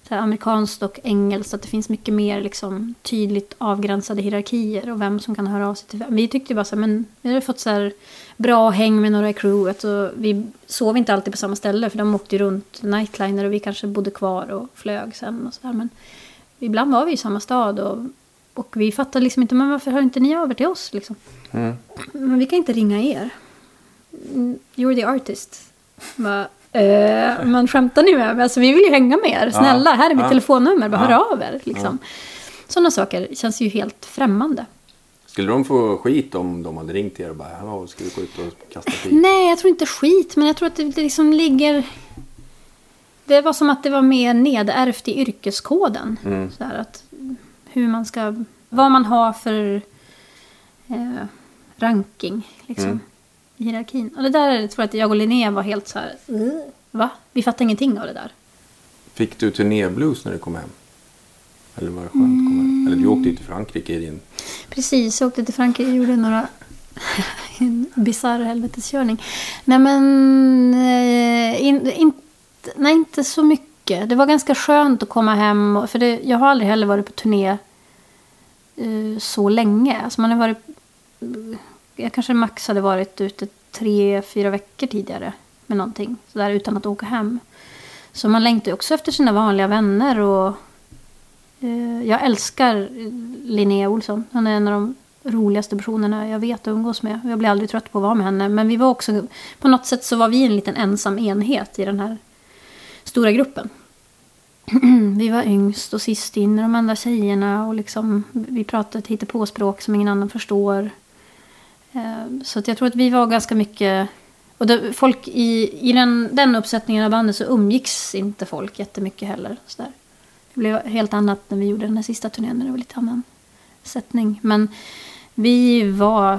så här amerikanskt och engelskt. Att det finns mycket mer liksom, tydligt avgränsade hierarkier. Och vem som kan höra av sig till vem. Vi tyckte bara så här, men vi hade fått så här bra häng med några i crewet. Och vi sov inte alltid på samma ställe. För de åkte ju runt nightliner och vi kanske bodde kvar och flög sen. Och så där. Men ibland var vi i samma stad. Och, och vi fattade liksom inte, men varför hör inte ni över till oss? Liksom? Mm. Men vi kan inte ringa er. Mm, You're the artist. Bara, eh, men skämtar ni med mig? Alltså, vi vill ju hänga med er. Snälla, här är mitt Ja. telefonnummer. Bara Ja. hör av er. Liksom. Sådana saker känns ju helt främmande. Skulle de få skit om de hade ringt er och bara ska vi gå ut och kasta skit? Nej, jag tror inte skit. Men jag tror att det, det liksom ligger... Det var som att det var mer nedärvt i yrkeskoden. Mm. Så att hur man ska... Vad man har för eh, ranking liksom, Mm. i hierarkin. Och det där tror jag att jag och Linnea var helt så här... "Uh, Va? Vi fattar ingenting av det där. Fick du turnéblues när du kom hem? Eller var det skönt att komma hem? Eller du åkte ju till Frankrike i din... Precis, jag åkte till Frankrike och gjorde några en bisarr helveteskörning. Nej men, eh, in, nej inte så mycket. Det var ganska skönt att komma hem. och- För det, jag har aldrig heller varit på turné uh, så länge. Alltså man har varit, eh, jag kanske max hade varit ute tre, fyra veckor tidigare med någonting. Sådär utan att åka hem. Så man längtar ju också efter sina vanliga vänner och uh, Jag älskar Linnea Olsson. Hon är en av de roligaste personerna jag vet att umgås med. Jag blir aldrig trött på att vara med henne. Men vi var också, på något sätt så var vi en liten ensam enhet i den här stora gruppen. vi var yngst och sist in i de andra tjejerna och liksom, vi pratade ett på språk som ingen annan förstår. Eh, så att jag tror att vi var ganska mycket... Och det, folk i, i den, den uppsättningen av bandet så umgicks inte folk jättemycket heller. Så där. Det blev helt annat när vi gjorde den här sista turnén. när Det var lite annan sättning. Men vi var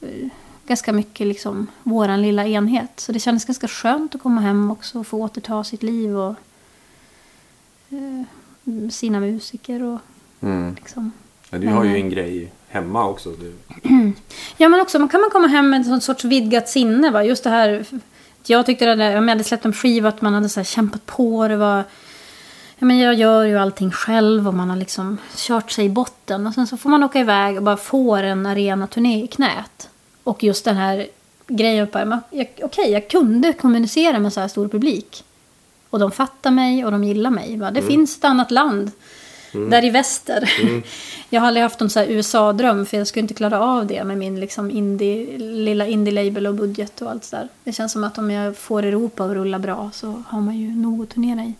eh, ganska mycket liksom våran lilla enhet. Så det kändes ganska skönt att komma hem också och få återta sitt liv och eh, sina musiker och Mm. liksom Men du har ju en grej hemma också. Du, Ja, men också kan man komma hem med en sorts vidgat sinne. Va? Just det här. Jag tyckte det där, om jag hade släppt en skiva, att man hade så kämpat på. Det var, ja, men jag gör ju allting själv och man har liksom kört sig i botten. Och sen så får man åka iväg och bara få en arena-turné i knät. Och just den här grejen, bara, men jag- okej, kunde kommunicera med så här stor publik. Och de fattar mig och de gillar mig. Va? Det finns ett annat land. Där i väster. Jag har aldrig haft någon USA-dröm för jag skulle inte klara av det med min liksom indie, lilla indie-label och budget och allt sådär. Det känns som att om jag får Europa att rulla bra så har man ju nog att turnera i.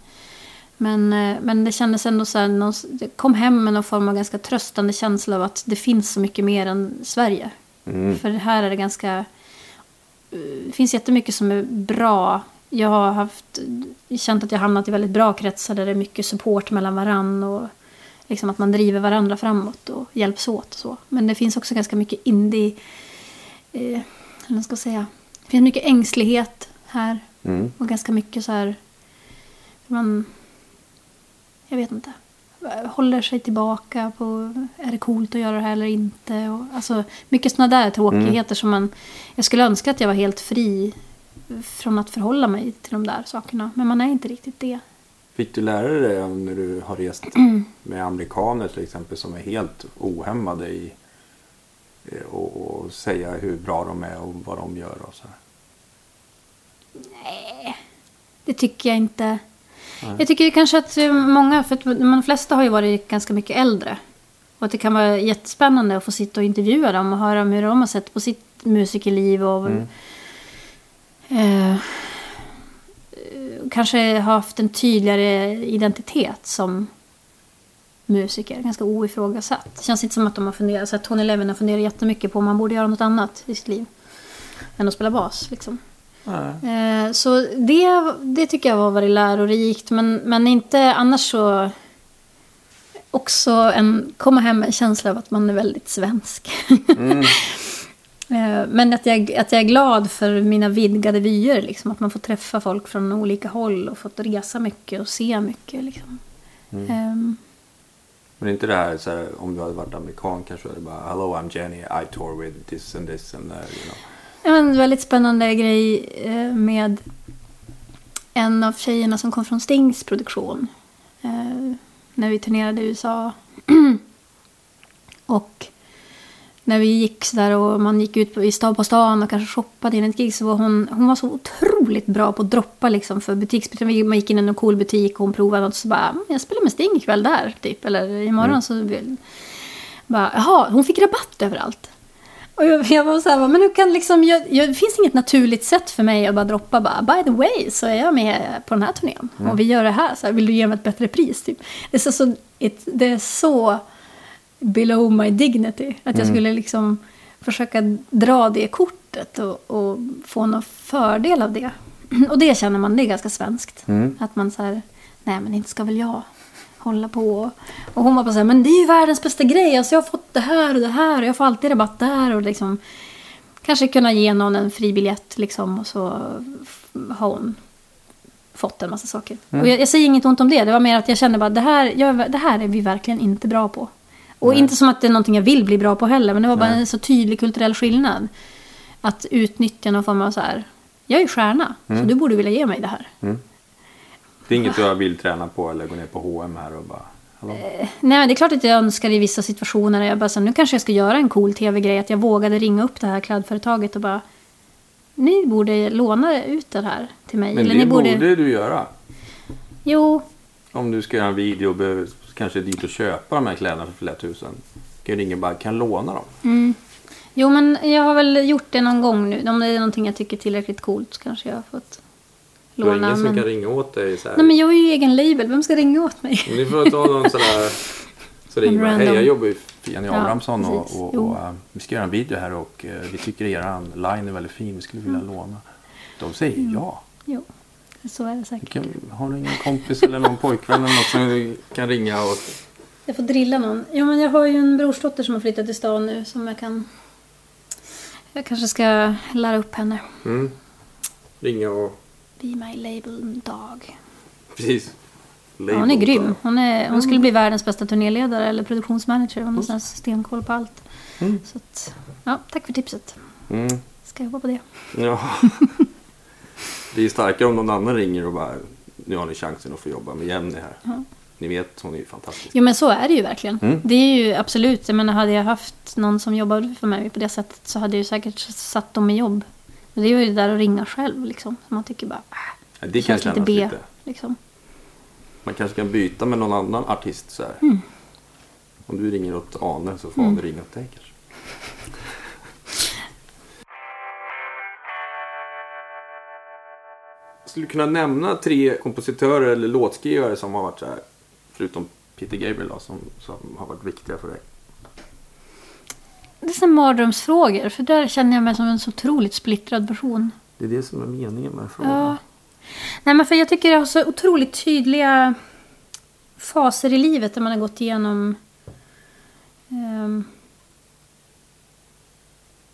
Men, eh, men det kändes ändå så här, någon, det kom hem med någon form av ganska tröstande känsla av att det finns så mycket mer än Sverige. Mm. För här är det ganska... eh, Det finns jättemycket som är bra. Jag har haft, känt att jag hamnat i väldigt bra kretsar där det är mycket support mellan varann och liksom att man driver varandra framåt och hjälps åt och så. Men det finns också ganska mycket indie... Eh, eller ska jag säga? Det finns mycket ängslighet här mm. och ganska mycket så här... Man... Jag vet inte. Håller sig tillbaka på... Är det coolt att göra det här eller inte? Och, alltså, mycket sådana där tråkigheter som man... Jag skulle önska att jag var helt fri från att förhålla mig till de där sakerna. Men man är inte riktigt det. Fick du lära dig det när du har rest med amerikaner till exempel som är helt ohämmade i eh, och, och säga hur bra de är och vad de gör och så här. Det tycker jag inte. Jag tycker kanske att eh, många, för att de flesta har ju varit ganska mycket äldre. Och att det kan vara jättespännande att få sitta och intervjua dem och höra om hur de har sett på sitt musikerliv. Och eh, eh, kanske haft en tydligare identitet som musiker. Ganska oifrågasatt. Det känns inte som att de har funderat, så att Tony Levin har funderat jättemycket på om man borde göra något annat i sitt liv. Än att spela bas liksom. Eh, Så det, det tycker jag var väldigt lärorikt. Men, men inte annars så... Också en, komma hem med en känsla av att man är väldigt svensk. Eh, men att jag, att jag är glad för mina vidgade vyer. Liksom, att man får träffa folk från olika håll och fått resa mycket och se mycket. Liksom. Ehm, Men inte det här så här, om du hade varit amerikan kanske det bara Hello I'm Jenny, I tour with this and this and that, you know. En väldigt spännande grej eh, med en av tjejerna som kom från Stings produktion. Eh, när vi turnerade i USA. och när vi gick så där och man gick ut på, i stad på stan och kanske shoppade in ett gig så var hon, hon var så otroligt bra på att droppa liksom för butiksbutiken. Man gick in i en cool butik och hon provade något och så bara, "Mm, jag spelar med Sting ikväll där typ. Eller imorgon så vill... Bara, Jaha, hon fick rabatt överallt. Och jag, jag var så här, men hur kan liksom, jag, jag, det finns inget naturligt sätt för mig att bara droppa bara, by the way så är jag med på den här turnén. Och vi gör det här, så här, vill du ge mig ett bättre pris? Typ. Det, är så, så, it, det är så below my dignity. Att jag skulle liksom försöka dra det kortet och, och få någon fördel av det. Och det känner man, det är ganska svenskt. Att man så här, nej men inte ska väl jag hålla på. Och hon var bara så här, men det är ju världens bästa grej. Alltså jag har fått det här och det här och jag får alltid rabatt där. Och liksom, kanske kunna ge någon en fribiljett liksom och så har hon fått en massa saker. Och jag, jag säger inget ont om det. Det var mer att jag kände bara, det här, jag, det här är vi verkligen inte bra på. Och inte som att det är någonting jag vill bli bra på heller. Men det var bara en så tydlig kulturell skillnad. Att utnyttja någon form av så här, jag är stjärna. Så du borde vilja ge mig det här. Det är inget jag vill träna på eller gå ner på H&M här och bara Hallå? Nej, men det är klart att jag önskar i vissa situationer. Jag bara, så, nu kanske jag ska göra en cool tv-grej. Att jag vågade ringa upp det här klädföretaget och bara. Ni borde låna ut det här till mig. Men Eller det borde... borde... du göra. Jo, Om du ska göra en video och behöver kanske dit och köpa de här kläderna för flera tusen. Kan ju ringa och bara, kan låna dem? jo, men jag har väl gjort det någon gång nu. Om det är någonting jag tycker är tillräckligt coolt så kanske jag har fått Du har låna. ingen som Men... kan ringa åt dig så här. Nej, men jag är ju egen label. Vem ska ringa åt mig? Ni får ta någon sån där... Så ringer random. hej jag jobbar ju för Jenny Ja, Abrahamsson och, precis. och, Jo. och eh, vi ska göra en video här och eh, vi tycker eran line är väldigt fin, vi skulle vilja Mm. låna. De säger ja. Jo, så är det säkert. Kan, har du ingen kompis eller någon pojkvän eller något som du kan ringa och... Jag får drilla någon. Jo, men jag har ju en brorsdotter som har flyttat till stan nu som jag kan... Jag kanske ska lära upp henne. Mm, ringa och... Be my label dog. Precis. Ja, hon är grym. Hon, är, hon skulle bli världens bästa turnéledare eller produktionsmanager. Hon har här systemkoll på allt. Mm. Så att, ja, tack för tipset. Mm. Ska jobba på det. Ja. Det är starkare om någon annan ringer och bara nu har ni chansen att få jobba med Jenny här. Ja. Ni vet, hon är ju fantastisk. Jo men så är det ju verkligen. Mm. Det är ju absolut, jag menar hade jag haft någon som jobbade för mig på det sättet så hade jag ju säkert satt dem i jobb. Men det är ju det där att ringa själv liksom. Så man tycker bara, äh, Ja, det kan känns lite kännas B. lite. liksom. Man kanske kan byta med någon annan artist så här. Mm. Om du ringer åt Ane så får Ane ringa åt dig kanske. Skulle du kunna nämna tre kompositörer eller låtskrivare som har varit så här, förutom Peter Gabriel då, som, som har varit viktiga för dig? Det är så mardrömsfrågor, för där känner jag mig som en så otroligt splittrad person. Det är det som är meningen med frågan. Ja. Nej men för jag tycker jag har så otroligt tydliga faser i livet där man har gått igenom ehm,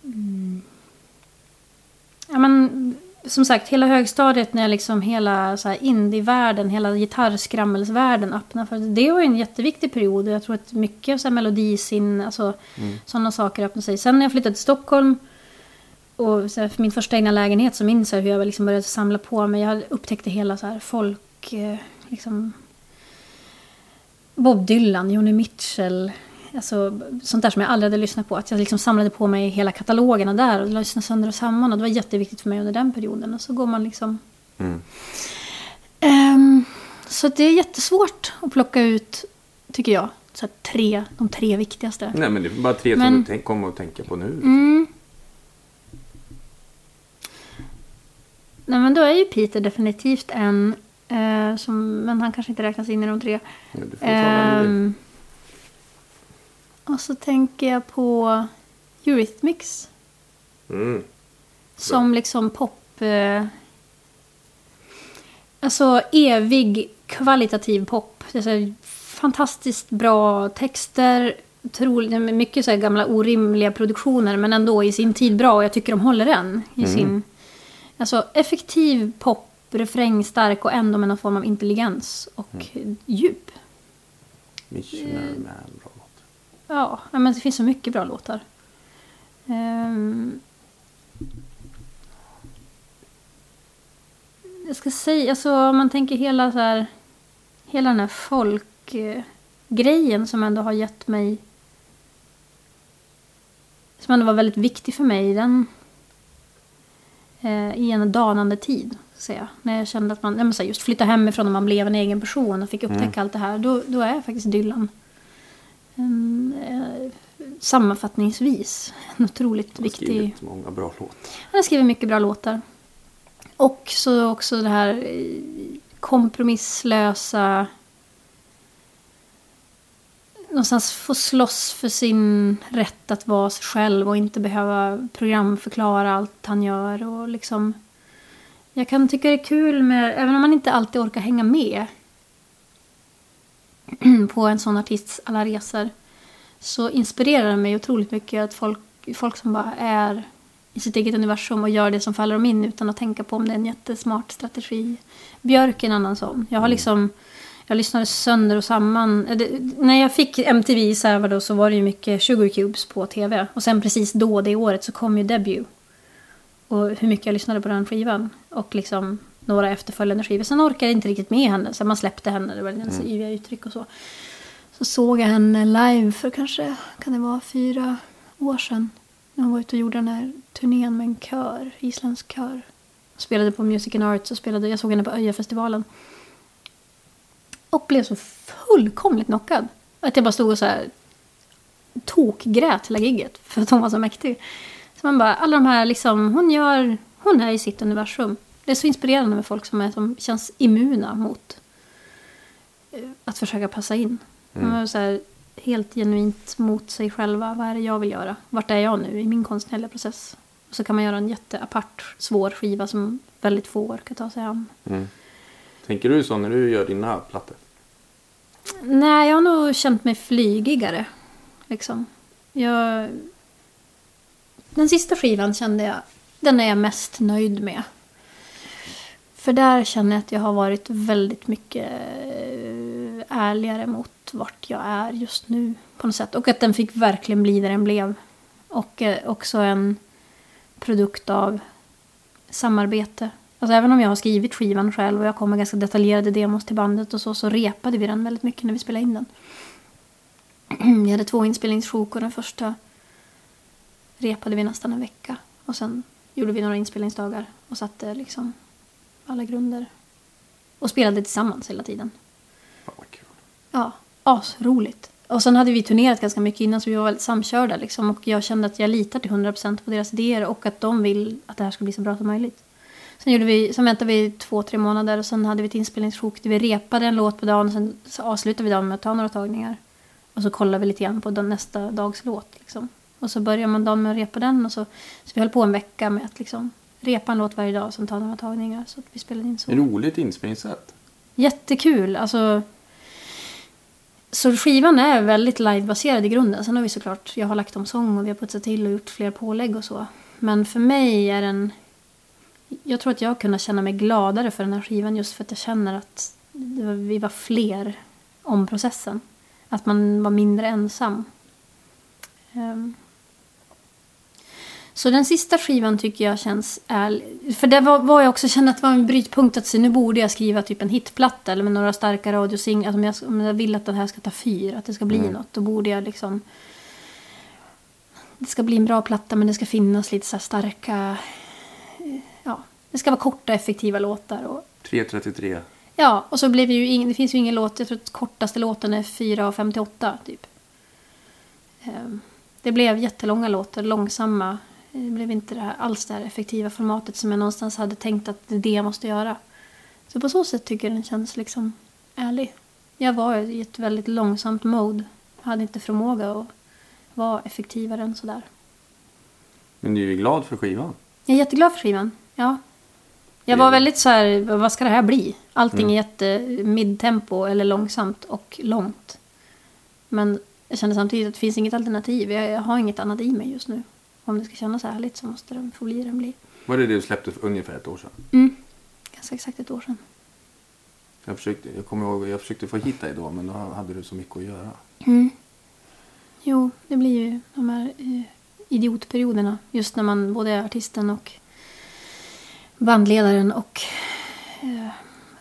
mm. Ja men som sagt hela högstadiet när liksom hela så här indie-världen, hela gitarrskrammelsvärlden öppnade för det var ju en jätteviktig period och jag tror att mycket så här melodisin, alltså Mm. sådana saker öppnade sig. Sen när jag flyttade till Stockholm och så här, för min första egna lägenhet så minns jag hur jag liksom började samla på mig. Jag upptäckte hela så här folk, eh, liksom Bob Dylan, Joni Mitchell. Alltså sånt där som jag aldrig hade lyssnat på. Att jag liksom samlade på mig hela katalogerna där och lyssnade sönder och samman. Och det var jätteviktigt för mig under den perioden. Och så går man liksom... Mm. Ehm, så det är jättesvårt att plocka ut, tycker jag, så tre, de tre viktigaste. Nej men det är bara tre som Men- du tänk, kommer att tänka på nu. Mm. Nej men då är ju Peter definitivt en. Eh, som, men han kanske inte räknas in i de tre. Ja, du får ta du. Ehm, och så tänker jag på Eurythmics. Mm. Som liksom pop... Eh, alltså evig kvalitativ pop. Det är så fantastiskt bra texter. Otroligt, mycket så gamla orimliga produktioner men ändå i sin tid bra och jag tycker de håller än. I Mm. sin, alltså effektiv pop, refrängstark och ändå med någon form av intelligens och djup. Missionary Man, bra låt. Ja, men det finns så mycket bra låtar. Ehm, jag ska säga, alltså om man tänker hela så här, hela den här folkgrejen som ändå har gett mig, som ändå var väldigt viktig för mig i den, eh, i en danande tid. Så säga. När jag kände att man, ja, men så här, just flytta hemifrån och man blev en egen person och fick upptäcka Mm. allt det här, då, då är faktiskt Dylan en, eh, sammanfattningsvis en otroligt Han har viktig... skrivit många bra låtar. Han har skrivit mycket bra låtar. Och så också det här eh, kompromisslösa... Någonstans få slåss för sin rätt att vara sig själv och inte behöva programförklara allt han gör. Och liksom, jag kan tycka det är kul med, även om man inte alltid orkar hänga med på en sån artists alla resor så inspirerar det mig otroligt mycket att folk, folk som bara är i sitt eget universum och gör det som faller dem in utan att tänka på om det är en jättesmart strategi. Björk är en annan sån. Jag har liksom jag lyssnade sönder och samman. Eh, det- När jag fick MTV i Sävar så var det ju mycket Sugar Cubes på tv. Och sen precis då, det året, så kom ju Debut. Och hur mycket jag lyssnade på den skivan. Och liksom några efterföljande skivor. Sen orkade jag inte riktigt med henne. Så man släppte henne. Det var hennes yviga uttryck och så. Så såg jag henne live för kanske, kan det vara fyra år sedan. När hon var ute och gjorde den här turnén med en kör, isländsk kör. Spelade på Music and Arts och spelade, jag såg henne på Öjafestivalen. Och blev så fullkomligt knockad. Att jag bara stod och så här tokgrät hela gigget för att hon var så mäktig. Så man bara, alla de här liksom, hon gör, hon är i sitt universum. Det är så inspirerande med folk som, är, som känns immuna mot eh, att försöka passa in. Mm. De är så här, helt genuint mot sig själva. Vad är det jag vill göra? Vart är jag nu i min konstnärliga process? Och så kan man göra en jätteapart, svår skiva som väldigt få orkar ta sig an. Mm. Tänker du så när du gör dina plattor? Nej, jag har nog känt mig flygigare. Liksom. Jag... Den sista skivan kände jag, den är jag mest nöjd med. För där känner jag att jag har varit väldigt mycket eh, ärligare mot vart jag är just nu på något sätt. Och att den fick verkligen bli där den blev. Och eh, också en produkt av samarbete. Alltså även om jag har skrivit skivan själv och jag kommer ganska detaljerade demos till bandet och så, så repade vi den väldigt mycket när vi spelade in den. Vi hade två inspelningssjok och den första repade vi nästan en vecka. Och sen gjorde vi några inspelningsdagar och satte liksom alla grunder. Och spelade tillsammans hela tiden. Fan vad kul. Ja, asroligt. Och sen hade vi turnerat ganska mycket innan så vi var väldigt samkörda liksom. Och jag kände att jag litar till 100% på deras idéer och att de vill att det här ska bli så bra som möjligt. Sen, gjorde vi, sen väntade vi två, tre månader och sen hade vi ett inspelningssjok där vi repade en låt på dagen och sen så avslutade vi dagen med att ta några tagningar. Och så kollade vi lite grann på den nästa dags låt. Liksom. Och så började man dagen med att repa den och så, så vi höll på en vecka med att liksom repa en låt varje dag tagningar. Så att vi spelade in så. Roligt inspelningssätt. Jättekul. Alltså, så skivan är väldigt livebaserad i grunden. Sen har vi såklart, jag har lagt om sång och vi har putsat till och gjort fler pålägg och så. Men för mig är den... Jag tror att jag kunnat känna mig gladare för den här skivan just för att jag känner att var, vi var fler om processen. Att man var mindre ensam. Ehm. Så den sista skivan tycker jag känns ärlig. För det var, var jag också kände att det var en brytpunkt att se, nu borde jag skriva typ en hitplatta eller med några starka radiosinglar. Alltså om, jag, om jag vill att den här ska ta fyr, att det ska bli Mm. något, då borde jag liksom... Det ska bli en bra platta men det ska finnas lite så starka... eh, Ja, det ska vara korta effektiva låtar och 3.33. Ja, och så blev det ju ingen, det finns ju ingen låt, jag tror att kortaste låten är 4.58 typ. Ehm, Det blev jättelånga låtar, långsamma. Det blev inte det här, alls det här effektiva formatet som jag någonstans hade tänkt att det är det jag måste göra. Så på så sätt tycker jag den känns liksom ärlig. Jag var i ett väldigt långsamt mode. Jag hade inte förmåga att vara effektivare än sådär. Men du är ju glad för skivan. Jag är jätteglad för skivan. Ja. Jag var väldigt så här, vad ska det här bli? Allting är jätte midtempo eller långsamt och långt. Men jag kände samtidigt att det finns inget alternativ. Jag, jag har inget annat i mig just nu. Om det ska kännas ärligt så måste den få bli den blir. Var det det du släppte för ungefär ett år sedan? Mm. Ganska exakt ett år sedan. Jag försökte, jag kommer ihåg, jag försökte få hit dig då men då hade du så mycket att göra. Mm. Jo, det blir ju de här eh, idiotperioderna. Just när man både är artisten och bandledaren och eh,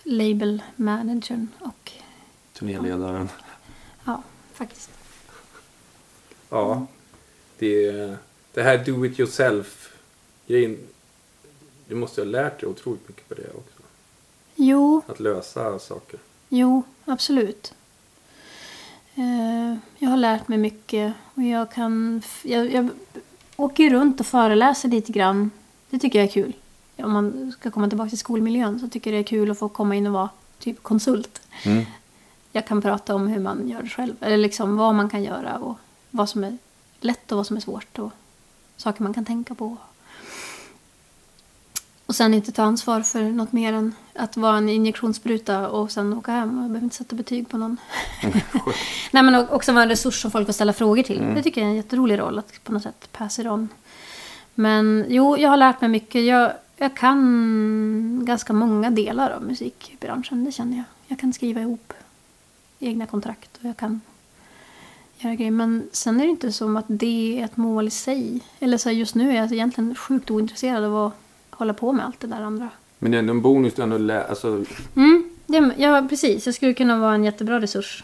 labelmanagern och Turnéledaren. ja, faktiskt. Ja. Det, det här do it yourself grejen. Du måste ha lärt dig otroligt mycket på det också. Jo, Att lösa saker. jo, absolut. Eh, jag har lärt mig mycket och jag kan... Jag, jag åker runt och föreläser lite grann. Det tycker jag är kul. Om man ska komma tillbaka till skolmiljön så tycker jag det är kul att få komma in och vara typ konsult. Mm. Jag kan prata om hur man gör det själv. Eller liksom vad man kan göra och vad som är lätt och vad som är svårt. Och saker man kan tänka på. Och sen inte ta ansvar för något mer än att vara en injektionsspruta och sen åka hem. Jag behöver inte sätta betyg på någon. Nej men också vara en resurs som folk får ställa frågor till. Det tycker jag är en jätterolig roll att på något sätt pass it on. Men jo, jag har lärt mig mycket. Jag, jag kan ganska många delar av musikbranschen, det känner jag. Jag kan skriva ihop egna kontrakt och jag kan göra grejer. Men sen är det inte som att det är ett mål i sig. Eller så här, just nu är jag egentligen sjukt ointresserad av att hålla på med allt det där andra. Men det är ändå en bonus du ändå lä- alltså, Mm, det, ja, precis. Jag skulle kunna vara en jättebra resurs.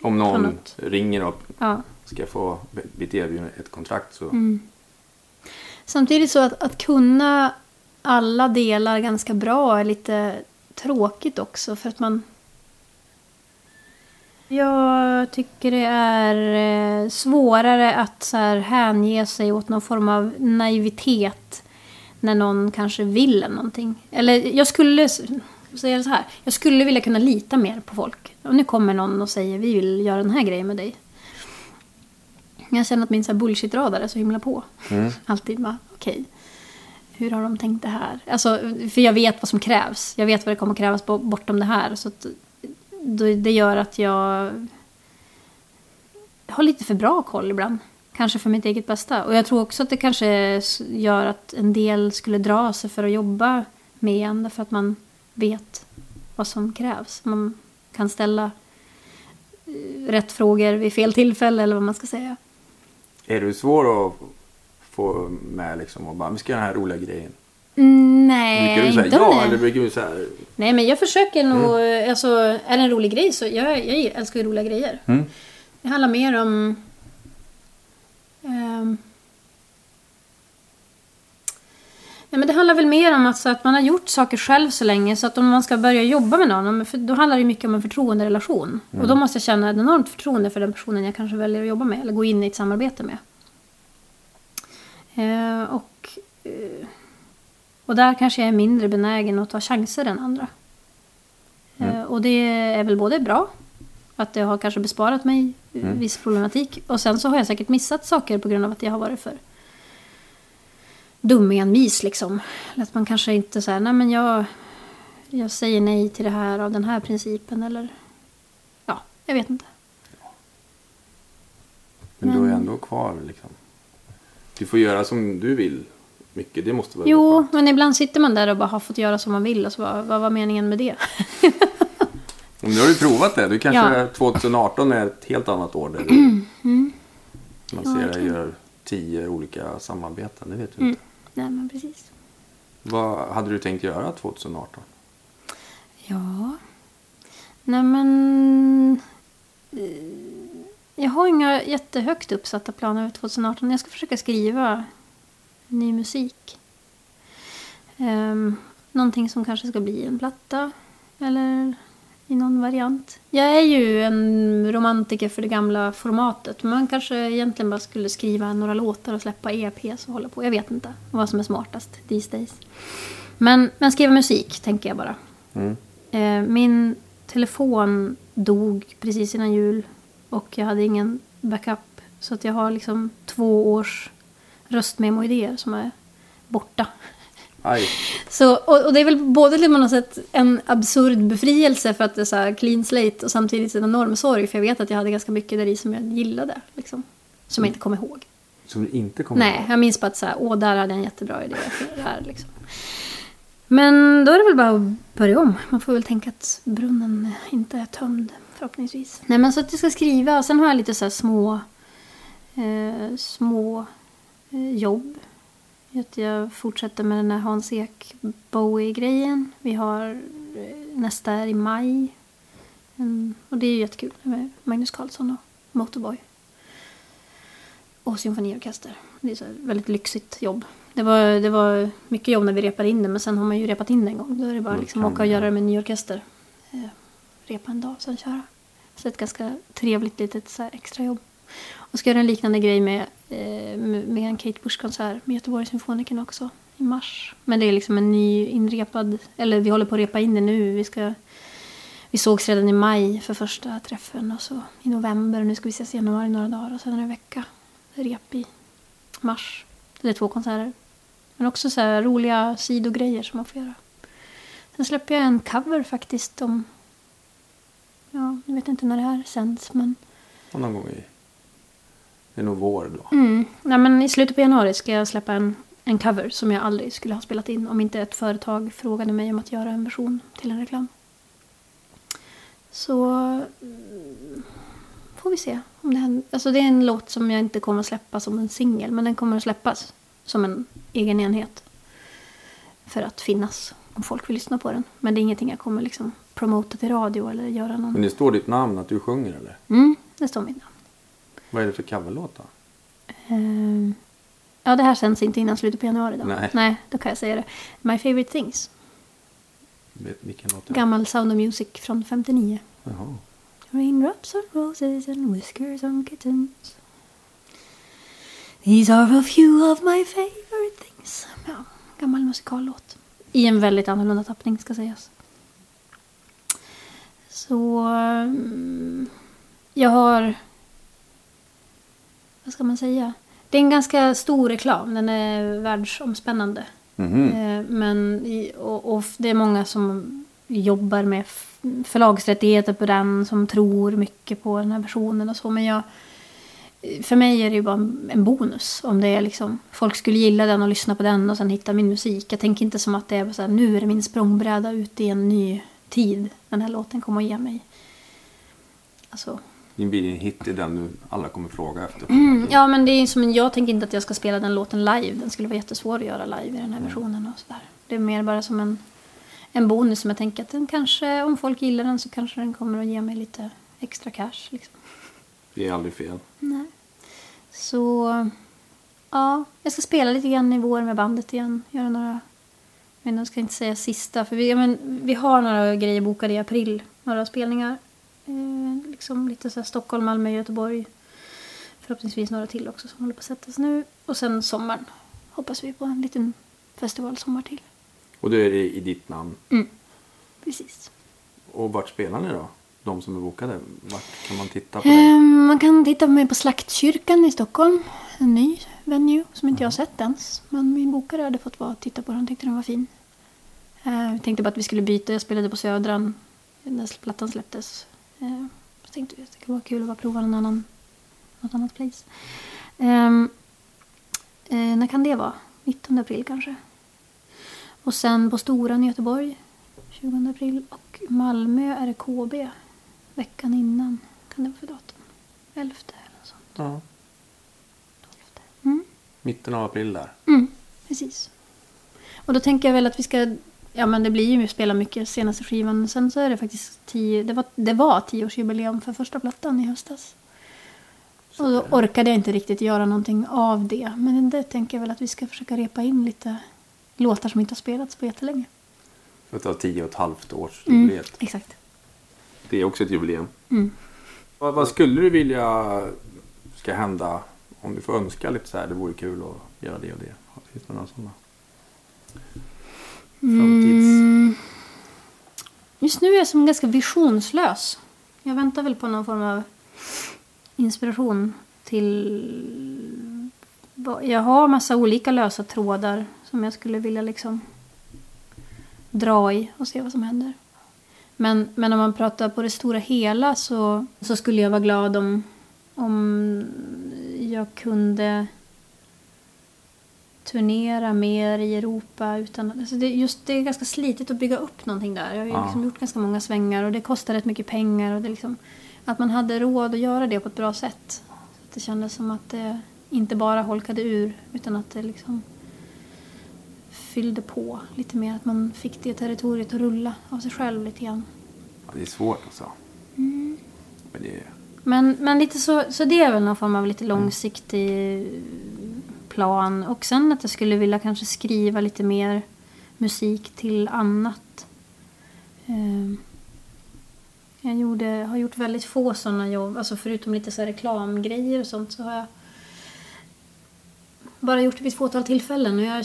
om någon ringer och Ja. ska få bli erbjuden ett kontrakt så. Mm. Samtidigt så att, att kunna alla delar ganska bra är lite tråkigt också för att man... Jag tycker det är eh, svårare att så här hänge sig åt någon form av naivitet när någon kanske vill någonting. Eller jag skulle säga så här. Jag skulle vilja kunna lita mer på folk. Om nu kommer någon och säger vi vill göra den här grejen med dig. Jag känner att min bullshit-radar är så himla på. Mm. Alltid bara, okej. Hur har de tänkt det här? Alltså, för jag vet vad som krävs. Jag vet vad det kommer krävas bo- bortom det här. Så det gör att jag har lite för bra koll ibland. Kanske för mitt eget bästa. Och jag tror också att det kanske gör att en del skulle dra sig för att jobba med en. Därför att man vet vad som krävs. Man kan ställa eh, rätt frågor vid fel tillfälle eller vad man ska säga. Är du svår att få med liksom och bara, vi ska göra den här roliga grejen? Mm, nej, brukar du säga inte ja eller brukar du säga Nej, men jag försöker nog... Alltså, är det en rolig grej så... Jag, jag älskar ju roliga grejer. mm, Det handlar mer om... ehm, ja, men det handlar väl mer om att, så att man har gjort saker själv så länge så att om man ska börja jobba med någon, då handlar det mycket om en förtroenderelation. Och då måste jag känna ett enormt förtroende för den personen jag kanske väljer att jobba med eller gå in i ett samarbete med. Eh, och, eh, och där kanske jag är mindre benägen att ta chanser än andra. Eh, och det är väl både bra, att det har kanske besparat mig eh, viss problematik. Och sen så har jag säkert missat saker på grund av att jag har varit för dum envis liksom. Eller att man kanske inte säger, nej men jag, jag säger nej till det här av den här principen eller ja, jag vet inte. Men du är Men- ändå kvar liksom. Du får göra som du vill. Mycket, det måste vara Jo, skönt. men ibland sitter man där och bara har fått göra som man vill och så bara, vad var meningen med det? Men nu har du provat det. Du kanske Ja. 2018 är ett helt annat år. Där du, Mm. man Ja, ser dig gör tio olika samarbeten. Det vet du Mm. inte. Nej men precis. Vad hade du tänkt göra 2018? Ja. Nej men... eh, Jag har inga jättehögt uppsatta planer över 2018. Jag ska försöka skriva ny musik. Um, någonting som kanske ska bli en platta. Eller i någon variant. Jag är ju en romantiker för det gamla formatet. Men man kanske egentligen bara skulle skriva några låtar och släppa EPs och hålla på. Jag vet inte vad som är smartast these days. Men, men skriva musik tänker jag bara. Mm. Eh, min telefon dog precis innan jul och jag hade ingen backup. Så att jag har liksom två års röstmemo-idéer som är borta. Aj. Så, och, och det är väl både på något sätt en absurd befrielse för att det är så clean slate och samtidigt en enorm sorg för jag vet att jag hade ganska mycket där i som jag gillade. Liksom, som jag inte kommer ihåg. Som du inte kommer Nej, ihåg? jag minns bara att så här, åh, där hade jag en jättebra idé. här, liksom. Men då är det väl bara att börja om. Man får väl tänka att brunnen inte är tömd, förhoppningsvis. Nej, men så att jag ska skriva. Och sen har jag lite så här små, eh, små jobb. Att jag fortsätter med den här Hans Ek Bowie-grejen. Vi har eh, nästa är i maj. Mm, och det är ju jättekul med Magnus Carlsson och Motorboy och symfoniorkester. Det är så väldigt lyxigt jobb. Det var, det var mycket jobb när vi repade in det men sen har man ju repat in det en gång. Då är det bara Då liksom åka och göra det med en ny orkester. Eh, repa en dag och sen köra. Så ett ganska trevligt litet så här extra jobb. Och ska göra en liknande grej med, eh, med en Kate Bush-konsert med Göteborgs Symfonikerna också i mars. Men det är liksom en ny inrepad, eller vi håller på att repa in det nu. Vi ska vi sågs redan i maj för första träffen och så i november. Och nu ska vi ses i januari några dagar och sen är det en vecka rep i mars. Det är två konserter. Men också så här roliga sidogrejer som man får göra. Sen släpper jag en cover faktiskt om... Ja, jag vet inte när det här sänds men... Någon gång i... Det är nog vår då. Mm, nej, men i slutet på januari ska jag släppa en, en cover som jag aldrig skulle ha spelat in om inte ett företag frågade mig om att göra en version till en reklam. Så mm, får vi se om det händer. Alltså det är en låt som jag inte kommer att släppa som en singel men den kommer att släppas som en egen enhet. För att finnas om folk vill lyssna på den. Men det är ingenting jag kommer liksom promota till radio eller göra någon... Men det står ditt namn att du sjunger eller? Mm, det står mitt namn. Vad är det för coverlåt då? Ehm, ja, det här sänds inte innan slutet på januari då. Nej. Nej, då kan jag säga det. My favorite things. Vet- Vilken låt det är? Gammal Sound of Music från 59. Jaha. Raindrops on roses and whiskers on kittens. These are a few of my favorite things. Ja, gammal musikallåt. I en väldigt annorlunda tappning ska sägas. Så... mm, Jag har... Vad ska man säga? Det är en ganska stor reklam. Den är världsomspännande. Eh, Men och, och det är många som jobbar med förlagsrättigheter på den, som tror mycket på den här versionen och så. Men jag, för mig är det ju bara en en bonus om det är liksom, folk skulle gilla den och lyssna på den och sen hitta min musik. Jag tänker inte som att det är så här, nu är det min språngbräda ut i en ny tid. Den här låten kommer att ge mig. Alltså, Det blir en hit i den nu alla kommer fråga efter. Mm, ja, men det är som, jag tänker inte att jag ska spela den låten live. Den skulle vara jättesvår att göra live i den här versionen. och sådär. Det är mer bara som en, en bonus som jag tänker att den kanske, om folk gillar den så kanske den kommer att ge mig lite extra cash. Liksom. Det är aldrig fel. Nej. Så ja, jag ska spela lite grann i vår med bandet igen. Göra några, men jag ska inte säga sista. För vi, men, vi har några grejer bokade i april. Några spelningar. Eh, liksom lite så Stockholm, Malmö, Göteborg. Förhoppningsvis några till också som håller på att sättas nu. Och sen sommaren hoppas vi på en liten festivalsommar till. Och då är det i ditt namn. Mm. Precis. Och vart spelar ni då? De som är bokade. Vart kan man titta på det? Ehm, man kan titta på mig på Slaktkyrkan i Stockholm. En ny venue som inte jag har sett ens. Men min bokare hade fått vara och titta på den. Tyckte den var fin. Eh, Vi tänkte bara att vi skulle byta. Jag spelade på Södran när plattan släpptes. Eh, Så tänkte att det skulle vara kul att bara prova någon annan, något annat place. Ehm, eh, när kan det vara? 19 april kanske. Och sen på Storan i Göteborg 20 april. Och Malmö är det KB veckan innan. Kan det vara för datum? 11 eller något sånt. Ja. 12. Mm. Mitten av april där. Mm, precis. Och då tänker jag väl att vi ska... Ja men det blir ju spela mycket senaste skivan. Sen så är det faktiskt tio... Det var, det var tioårsjubileum för första plattan i höstas. Och då orkade jag inte riktigt göra någonting av det. Men det tänker jag väl att vi ska försöka repa in lite låtar som inte har spelats på jättelänge. För att det var tio och ett halvt års Mm, jubileet. exakt. Det är också ett jubileum. Mm. Vad, vad skulle du vilja ska hända om du får önska lite så här? Det vore kul att göra det och det. Finns det några sådana? Framtids... Mm. Just nu är jag som ganska visionslös. Jag väntar väl på någon form av inspiration till... Jag har massa olika lösa trådar som jag skulle vilja liksom dra i och se vad som händer. Men, men om man pratar på det stora hela så, så skulle jag vara glad om, om jag kunde turnera mer i Europa. Utan, alltså det, just, det är ganska slitigt att bygga upp någonting där. Jag har ju Ja. liksom gjort ganska många svängar och det kostar rätt mycket pengar. Och det liksom, att man hade råd att göra det på ett bra sätt. Så det kändes som att det inte bara holkade ur utan att det liksom fyllde på lite mer. Att man fick det territoriet att rulla av sig själv lite grann. Ja, det är svårt alltså. Mm. Men det är... Men, men lite så, så det är väl någon form av lite långsiktig plan. Och sen att jag skulle vilja kanske skriva lite mer musik till annat. Ehm, jag gjorde, har gjort väldigt få sådana jobb. Alltså förutom lite så här reklamgrejer och sånt så har jag bara gjort det vid ett fåtal tillfällen. Och jag,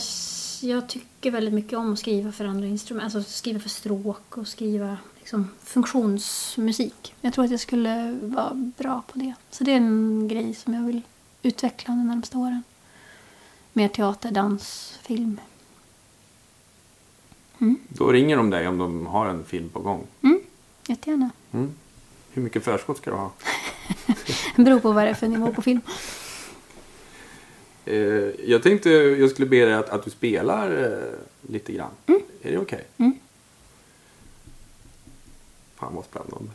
jag tycker väldigt mycket om att skriva för andra instrument. Alltså skriva för stråk och skriva liksom, funktionsmusik. Jag tror att jag skulle vara bra på det. Så det är en grej som jag vill utveckla de närmaste åren. Mer teater, dans, film. Då ringer de dig om de har en film på gång. Mm, jättegärna. Mm. Hur mycket förskott ska du ha? Det beror på vad det är för nivå på film. Eh, jag tänkte jag skulle be dig att, att du spelar eh, lite grann. Är det okej? Mm. Fan vad spännande.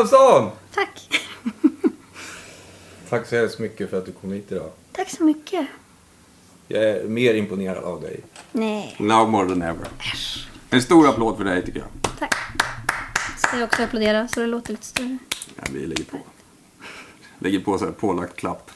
Abrahamsson! Tack. Tack så hemskt mycket för att du kom hit idag. Tack så mycket. Jag är mer imponerad av dig. Nej, Now more than ever. En stor applåd för dig tycker jag. tack. Ska jag också applådera så det låter lite större? Ja, vi lägger på. Lägger på så här pålagt klapp.